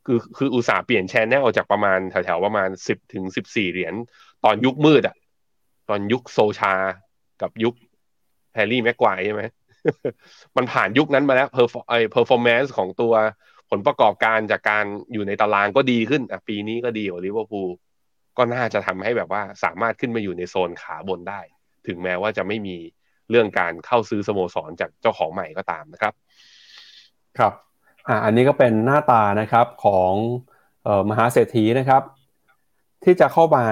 คือคืออุตสาห์เปลี่ยนแชนแนลออกจากประมาณแถวๆประมาณสิบถึงสิบสี่เหรียญตอนยุคมืดอะ ตอนยุคโซชา กับยุคแฮร์รี่แม็กควายใช่ไหมมันผ่านยุคนั้นมาแล้วเพอร์ไอเพอร์ฟอร์แมนซ์ของตัวผลประกอบการจากการอยู่ในตารางก็ดีขึ้นอะปีนี้ก็ดีกว่าลิเวอร์พูลก็น่าจะทำให้แบบว่าสามารถขึ้นมาอยู่ในโซนขาบนได้ ถึงแม้ว่าจะไม่มีเรื่องการเข้าซื้อสโมสรจากเจ้าของใหม่ก็ตามนะครับ ครับอ่าอันนี้ก็เป็นหน้าตานะครับของออมหาเศรษฐีนะครับ ที่จะเข้ามา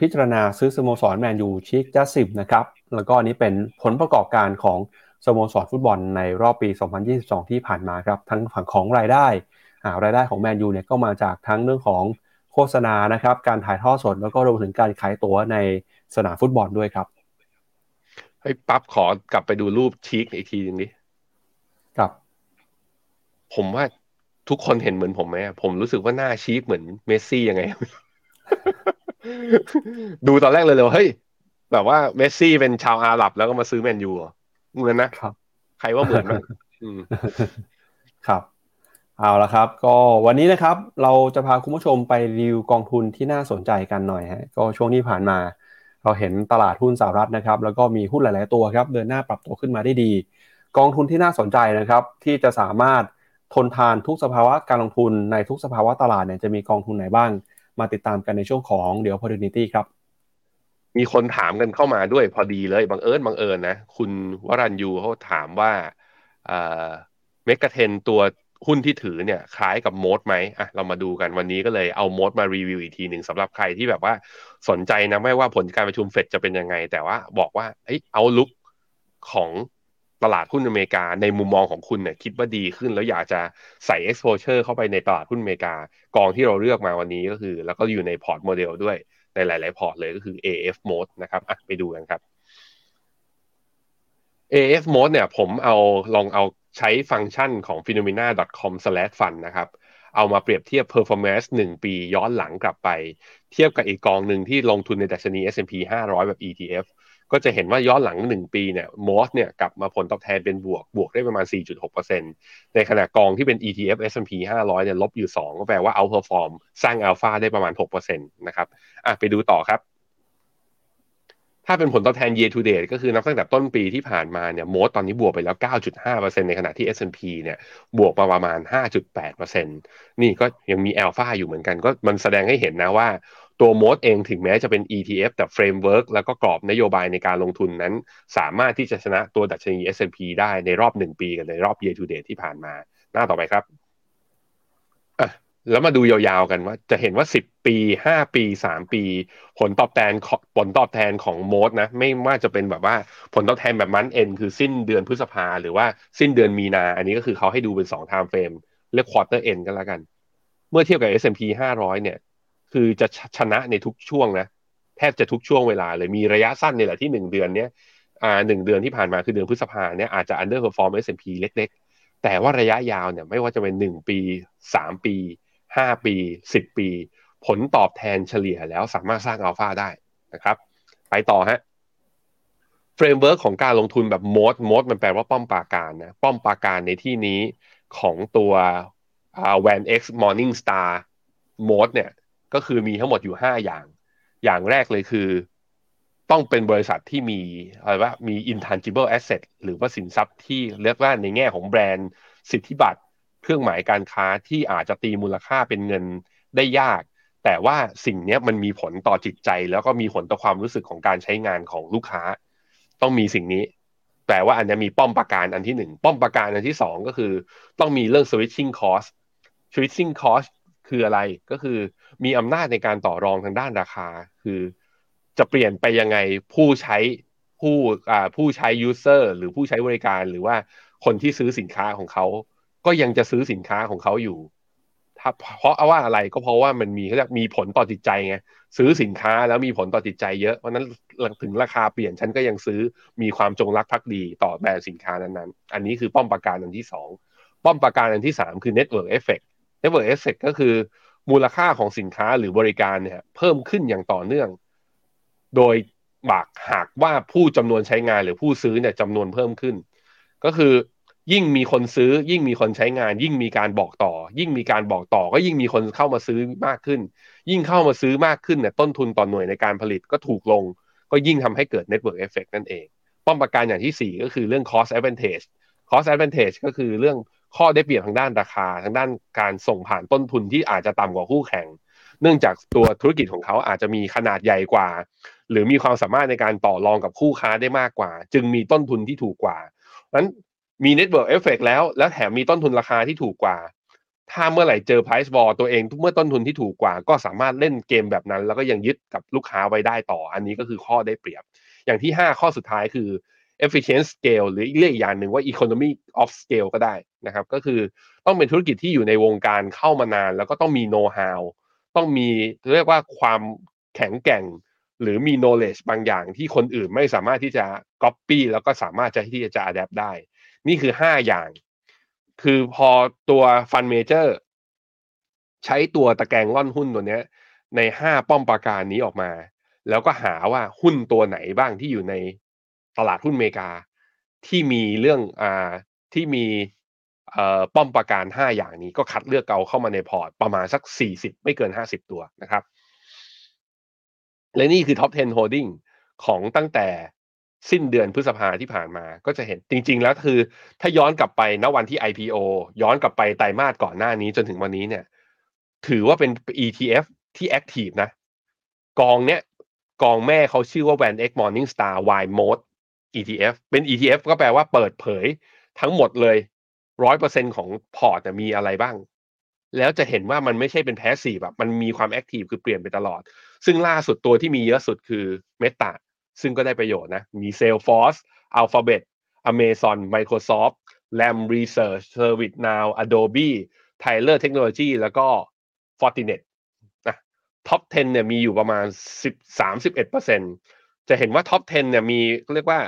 พิจารณาซื้อสโมสรแมนยูชิกจัสซิมนะครับ แล้วก็นี้เป็นผลประกอบการของสโมสรฟุตบอลในรอบปี 2022 ที่ผ่านมาครับ ทั้งฝั่งของรายได้รายได้ของแมนยูเนี่ยก็มาจากทั้งเรื่องของโฆษณานะครับ การถ่ายทอดสดแล้วก็รวมถึงการขายตั๋วในสนามฟุตบอลด้วยครับให้ปั๊บขอกลับไปดูรูปชีกอีกทีนึงดิครับ ผมว่าทุกคนเห็นเหมือนผมไหมผมรู้สึกว่าหน้าชีกเหมือนเมสซี่ยังไง ดูตอนแรกเลยเลยเฮ้ยแบบว่าเมสซี่เป็นชาวอาหรับแล้วก็มาซื้อแมนยูเหมือนนะครับ ใครว่าเหมือนมั้งอืมครับ เอาละครับ ก็วันนี้นะครับ เราจะพาคุณผู้ชมไปรีวิวกองทุนที่น่าสนใจกันหน่อยฮะก็ช่วงที่ผ่านมา เราเห็นตลาดหุ้นสหรัฐนะครับ แล้วก็มีหุ้นหลาย ๆ ตัวครับ เดินหน้าปรับตัวขึ้นมาได้ดี กองทุนที่น่าสนใจนะครับ ที่จะสามารถทนทานทุกสภาวะการลงทุนในทุกสภาวะตลาดเนี่ยจะมีกองทุนไหนบ้าง มาติดตามกันในช่วงของเดี๋ยว opportunity ครับ มีคนถามกันเข้ามาด้วยพอดีเลยบังเอิญบังเอิญนะ คุณวรัญยูเขาถามว่าเมกะเทนตัวหุ้นที่ถือเนี่ยคล้ายกับโมดไหมอะเรามาดูกันวันนี้ก็เลยเอาโมดมารีวิวอีกทีหนึ่งสำหรับใครที่แบบว่าสนใจนะไม่ว่าผลการประชุมเฟดจะเป็นยังไง แต่ว่าบอกว่าเอ้ย outlook ของ ตลาดหุ้นอเมริกาในมุมมองของคุณเนี่ยคิดว่าดีขึ้น แล้วอยากจะใส่ exposure เข้าไปในตลาดหุ้นอเมริกากองที่เราเลือกมาวันนี้ก็คือ แล้วก็อยู่ในพอร์ตโมเดลด้วยในหลาย ๆ พอร์ตเลยก็คือ AFMOAT นะครับอะไปดูกันครับ AFMOAT เนี่ยผมเอาลองเอาใช้ฟังก์ชันของ finnomena.com/fund นะครับเอามาเปรียบเทียบ performance 1 ปีย้อนหลังกลับไป เทียบกับอีกกองหนึ่งที่ลงทุนในดัชนี S&P 500 แบบ ETF ก็จะเห็นว่าย้อนหลัง 1 ปีเนี่ยมอสเนี่ยกลับมาผลตอบแทนเป็นบวกบวกได้ประมาณ 4.6%ในขณะกองที่เป็น ETF S&P 500เนี่ยลบอยู่ 2 ก็แปลว่า outperform สร้างอัลฟาได้ประมาณ6%นะครับอะไปดูต่อครับ ถ้าเป็นผลตอบแทน year to date ก็คือนับตั้งแต่ต้นปีที่ผ่านมาเนี่ยมอสตอนนี้บวกไปแล้ว 9.5%ในขณะที่ S&P เนี่ยบวกมาประมาณ 5.8%นี่ก็ยังมีอัลฟาอยู่เหมือนกัน ก็มันแสดงให้เห็นนะว่า ตัว MOAT เองถึงแม้จะเป็น ETF แต่ framework แล้วก็กรอบนโยบายในการลงทุนนั้น สามารถที่จะชนะตัวดัชนี S&P ได้ในรอบ 1 ปีกับในรอบ year to date ที่ผ่านมา หน้าต่อไปครับแล้วมาดูยาวๆกันว่า จะเห็นว่า 10 ปี 5 ปี 3 ปี ผลตอบแทนผลตอบแทนของ MOAT นะ ไม่ว่าจะเป็นแบบว่าผลตอบแทนแบบมันเอ็นคือสิ้นเดือนพฤษภาหรือว่าสิ้นเดือนมีนา อันนี้ก็คือเขาให้ดูเป็น2 time frame เรียก quarter end กันแล้วกัน เมื่อเทียบกับ S&P 500 เนี่ย คือจะชนะในทุกช่วงนะแทบจะทุกช่วงเวลาเลยมีระยะสั้นนี่แหละที่หนึ่งเดือนเนี้ยอ่าหนึ่งเดือนที่ผ่านมาคือเดือนพฤษภาเนี่ยอาจจะ underperform S&P เล็ก ๆ แต่ว่าระยะยาวเนี่ยไม่ว่าจะเป็นหนึ่งปีสามปีห้าปีสิบปี ผลตอบแทนเฉลี่ยแล้วสามารถสร้างอัลฟาได้นะครับ ไปต่อฮะ framework ของการลงทุนแบบ moat moat มันแปลว่าป้อมปราการนะป้อมปราการในที่นี้ของตัวอ่า Van X Morning Star โมดเนี่ย ก็คือมีทั้งหมดอยู่ 5 อย่าง อย่างแรกเลยคือ ต้องเป็นบริษัทที่มีอะไรว่ามี intangible asset หรือว่าสินทรัพย์ที่เรียกว่าในแง่ของแบรนด์ สิทธิบัตร เครื่องหมายการค้าที่อาจจะตีมูลค่าเป็นเงินได้ยาก แต่ว่าสิ่งนี้มันมีผลต่อจิตใจ แล้วก็มีผลต่อความรู้สึกของการใช้งานของลูกค้า ต้องมีสิ่งนี้แปลว่าอันนี้มีป้อมประการอันที่หนึ่งป้อมประการอันที่สองก็คือ ต้องมีเรื่อง switching cost switching cost คืออะไรก็คือมีอำนาจในการต่อรองทางด้านราคา คือจะเปลี่ยนไปยังไงผู้ใช้ผู้อ่าผู้ใช้ user หรือผู้ใช้บริการหรือว่าคนที่ซื้อสินค้าของเขา ก็ยังจะซื้อสินค้าของเขาอยู่ถ้าเพราะว่าอะไรก็เพราะว่ามันมีเขาเรียกมีผลต่อจิตใจไงซื้อสินค้าแล้วมีผลต่อจิตใจเยอะเพราะนั้นถึงราคาเปลี่ยนฉันก็ยังซื้อมีความจงรักภักดีต่อแบรนด์สินค้านั้นๆ อันนี้คือป้อมประการอันที่สองป้อมประการอันที่สามคือ network effect network effect ก็คือมูลค่าของสินค้าหรือบริการเนี่ย เพิ่มขึ้นอย่างต่อเนื่อง โดยบากหากว่าผู้จำนวนใช้งานหรือผู้ซื้อเนี่ยจำนวนเพิ่มขึ้น ก็คือยิ่งมีคนซื้อ ยิ่งมีคนใช้งาน ยิ่งมีการบอกต่อ ยิ่งมีการบอกต่อ ก็ยิ่งมีคนเข้ามาซื้อมากขึ้น ยิ่งเข้ามาซื้อมากขึ้นเนี่ยต้นทุนต่อหน่วยในการผลิตก็ถูกลง ก็ยิ่งทำให้เกิด network effect นั่นเอง ป้อมประการอย่างที่ 4 ก็คือเรื่อง cost advantage cost advantage ก็คือเรื่อง ข้อได้เปรียบทางด้านราคา ทางด้านการส่งผ่านต้นทุนที่อาจจะต่ำกว่าคู่แข่ง เนื่องจากตัวธุรกิจของเขาอาจจะมีขนาดใหญ่กว่า หรือมีความสามารถในการต่อรองกับคู่ค้าได้มากกว่า จึงมีต้นทุนที่ถูกกว่านั้นมี network effect แล้ว แล้วแถมมีต้นทุนราคาที่ถูกกว่า ถ้าเมื่อไหร่เจอ price war ตัวเองเมื่อต้นทุนที่ถูกกว่า ก็สามารถเล่นเกมแบบนั้น แล้วก็ยังยึดกับลูกค้าไว้ได้ต่อ อันนี้ก็คือข้อได้เปรียบ อย่างที่ 5 ข้อสุดท้ายคือ efficient scale หรือเรียกอีกอย่างหนึ่งว่า economy of scale ก็ได้นะครับ ก็คือต้องเป็นธุรกิจที่อยู่ในวงการเข้ามานาน แล้วก็ต้องมี know how ต้องมีเรียกว่าความแข็งแกร่ง หรือมี knowledge บางอย่างที่คนอื่นไม่สามารถที่จะ copy แล้วก็สามารถจะที่จะ adapt ได้ นี่คือห้าอย่าง คือพอตัว fund major ใช้ตัวตะแกรงล่อนหุ้นตัวเนี้ยในห้าป้อมปราการนี้ออกมา แล้วก็หาว่าหุ้นตัวไหนบ้างที่อยู่ใน ตลาดหุ้นอเมริกา ที่มีเรื่องอ่าที่มีเอ่อป้อมปราการห้าอย่างนี้ก็คัดเลือกเอาเข้ามาในพอร์ตประมาณสักสี่สิบไม่เกินห้าสิบตัวนะครับ และนี่คือ Top 10 Holding ของตั้งแต่สิ้นเดือนพฤษภาที่ผ่านมา ก็จะเห็นจริง ๆ แล้วคือ ถ้าย้อนกลับไปณวันที่ IPO ย้อนกลับไปไตรมาสก่อนหน้านี้จนถึงวันนี้เนี่ย ถือว่าเป็น ETF ที่ Active นะ กองเนี้ยกองแม่เขาชื่อว่า Van X Morning Star Y Mode ETF เป็น ETF ก็แปลว่าเปิดเผยทั้งหมดเลยร้อยเปอร์เซ็นของพอร์ตมีอะไรบ้าง แล้วจะเห็นว่ามันไม่ใช่เป็น passive แบบมันมีความ active คือเปลี่ยนไปตลอด ซึ่งล่าสุดตัวที่มีเยอะสุดคือ Meta ซึ่งก็ได้ประโยชน์นะ มี Salesforce Alphabet Amazon Microsoft Lam Research ServiceNow Adobe Tyler Technology แล้วก็ Fortinet นะ top 10 เนี่ยมีอยู่ประมาณ 10 31%จะเห็นว่า top 10 เนี่ยมีเรียกว่า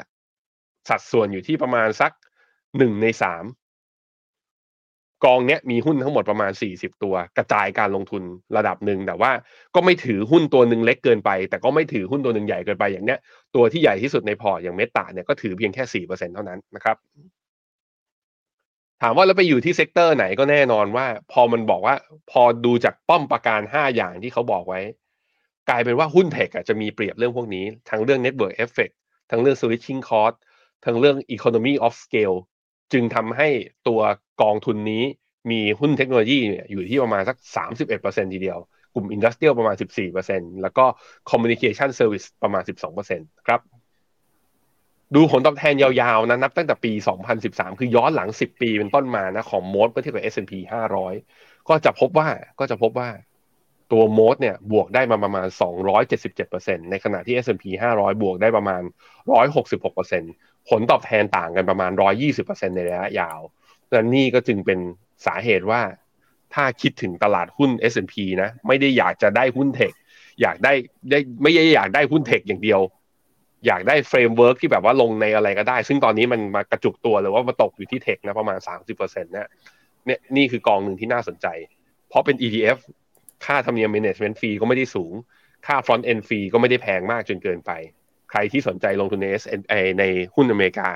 สัดส่วนอยู่ที่ประมาณสัก1ใน3กองเนี้ยมีหุ้นทั้งหมดประมาณ 40 ตัว กระจายการลงทุนระดับหนึ่งแต่ว่าก็ไม่ถือหุ้นตัวหนึ่งเล็กเกินไป แต่ก็ไม่ถือหุ้นตัวหนึ่งใหญ่เกินไปอย่างเนี้ยตัวที่ใหญ่ที่สุดในพอร์ตอย่างเมตาเนี่ยก็ถือเพียงแค่ 4%เท่านั้นนะครับ ถามว่าแล้วไปอยู่ที่ sector ไหนก็แน่นอนว่า พอมันบอกว่าพอดูจากป้อมประการ 5 อย่างที่เขาบอกไว้ กลายเป็นว่าหุ้นเทคจะมีเปรียบเรื่องพวกนี้ทั้งเรื่อง Network Effect ทั้งเรื่อง Switching Cost ทั้งเรื่อง Economy of Scale จึงทำให้ตัวกองทุนนี้มีหุ้นเทคโนโลยีเนี่ยอยู่ที่ประมาณสัก 31%ทีเดียว กลุ่ม Industrial ประมาณ 14%แล้วก็ Communication Service ประมาณ 12%ครับ ดูผลตอบแทนยาวๆนะนับตั้งแต่ปี 2013 คือย้อนหลัง 10 ปีเป็นต้นมานะของโมดเมื่อเทียบกับ S&P 500 ก็จะพบว่าก็จะพบว่าตัวโมดเนี่ยบวกได้มาประมาณ 277%ในขณะที่ S&P 500 บวกได้ประมาณ 166% ผลตอบแทนต่างกันประมาณ 120%ในระยะยาว และนี่ก็จึงเป็นสาเหตุว่า ถ้าคิดถึงตลาดหุ้น S&P นะไม่ได้อยากจะได้หุ้นเทคอยากได้ได้ไม่ได้อยากได้หุ้นเทคอย่างเดียว อยากได้ framework ที่แบบว่าลงในอะไรก็ได้ ซึ่งตอนนี้มันมากระจุกตัวหรือว่ามาตกอยู่ที่ tech นะประมาณ 30%นะเนี่ยนี่คือกองหนึ่งที่น่าสนใจ เพราะเป็น ETF ค่าธรรมเนียม management fee ก็ไม่ได้สูง ค่า front end fee ก็ไม่ได้แพงมากจนเกินไป ใครที่สนใจลงทุนใน S ในหุ้นอเมริกา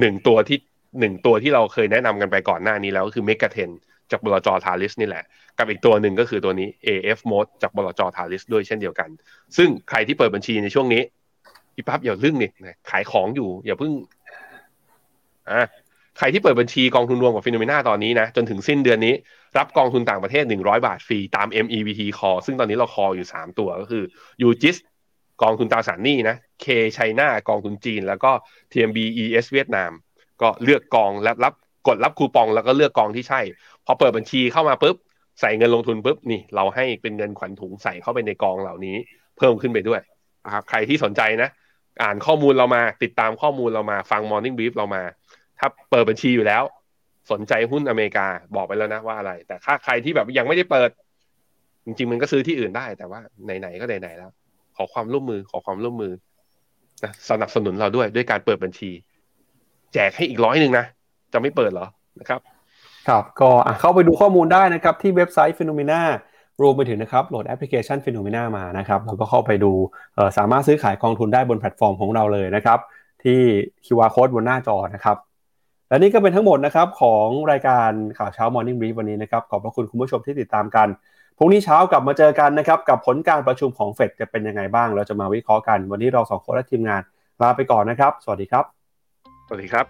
หนึ่งตัวที่หนึ่งตัวที่เราเคยแนะนำกันไปก่อนหน้านี้แล้วก็คือ m e g a t e n จากบลจทาลิสนี่แหละ กับอีกตัวหนึ่งก็คือตัวนี้ AFMOAT จากบลจทาลิสด้วยเช่นเดียวกัน ซึ่งใครที่เปิดบัญชีในช่วงนี้พี่ปั๊บอย่าลึ่งนี่ขายของอยู่ อย่าเพิ่งอ่าใครที่เปิดบัญชีกองทุนรวมกับฟิโนเมนาตอนนี้นะ จนถึงสิ้นเดือนนี้ รับกองทุนต่างประเทศ 100 บาทฟรีตาม MEVT call ซึ่งตอนนี้เราคออยู่ 3 ตัวก็คือ UGIS กองทุนตราสารหนี้นะ K China กองทุนจีน แล้วก็ TMB ES เวียดนาม ก็เลือกกองและรับกดรับคูปองแล้วก็เลือกกองที่ใช่ พอเปิดบัญชีเข้ามาปุ๊บใส่เงินลงทุนปุ๊บนี่เราให้เป็นเงินขวัญถุงใส่เข้าไปในกองเหล่านี้ เพิ่มขึ้นไปด้วยนะครับใครที่สนใจนะ อ่านข้อมูลเรามาติดตามข้อมูลเรามาฟัง Morning Brief เรามา ถ้าเปิดบัญชีอยู่แล้ว สนใจหุ้นอเมริกาบอกไปแล้วนะว่าอะไร แต่ถ้าใครที่แบบยังไม่ได้เปิด จริงๆมันก็ซื้อที่อื่นได้แต่ว่าไหนๆก็ไหนๆแล้ว อความร่วมมือขอความร่วมมือนะสนับสนุนเราด้วยด้วยการเปิดบัญชี แจกให้อีกร้อยหนึ่งนะ จะไม่เปิดเหรอนะครับครับก็เข้าไปดูข้อมูลได้นะครับ ที่เว็บไซต์ Phenomena รวมไปถึงนะครับโหลดแอปพลิเคชัน Phenomena มานะครับแล้วก็เข้าไปดูสามารถซื้อขายกองทุนได้บนแพลตฟอร์มของเราเลยนะครับ ที่ QR Code บนหน้าจอนะครับและนี่ก็เป็นทั้งหมดนะครับของรายการข่าวเช้า Morning Brief วันนี้นะครับขอบพระคุณคุณผู้ชมที่ติดตามกัน พรุ่งนี้เช้ากลับมาเจอกันนะครับกับผลการประชุมของเฟดจะเป็นยังไงบ้าง เราจะมาวิเคราะห์กัน วันนี้เราสองคนและทีมงานลาไปก่อนนะครับ สวัสดีครับ สวัสดีครับ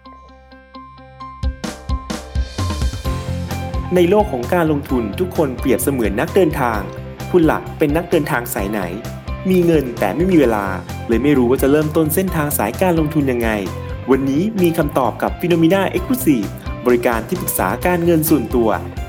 ในโลกของการลงทุนทุกคนเปรียบเสมือนนักเดินทาง คุณหลักเป็นนักเดินทางสายไหน มีเงินแต่ไม่มีเวลา เลยไม่รู้ว่าจะเริ่มต้นเส้นทางสายการลงทุนยังไง วันนี้มีคำตอบกับ p h e n o m e n a e x c l u s i v e บริการที่ปรึกษาการเงินส่วนตัว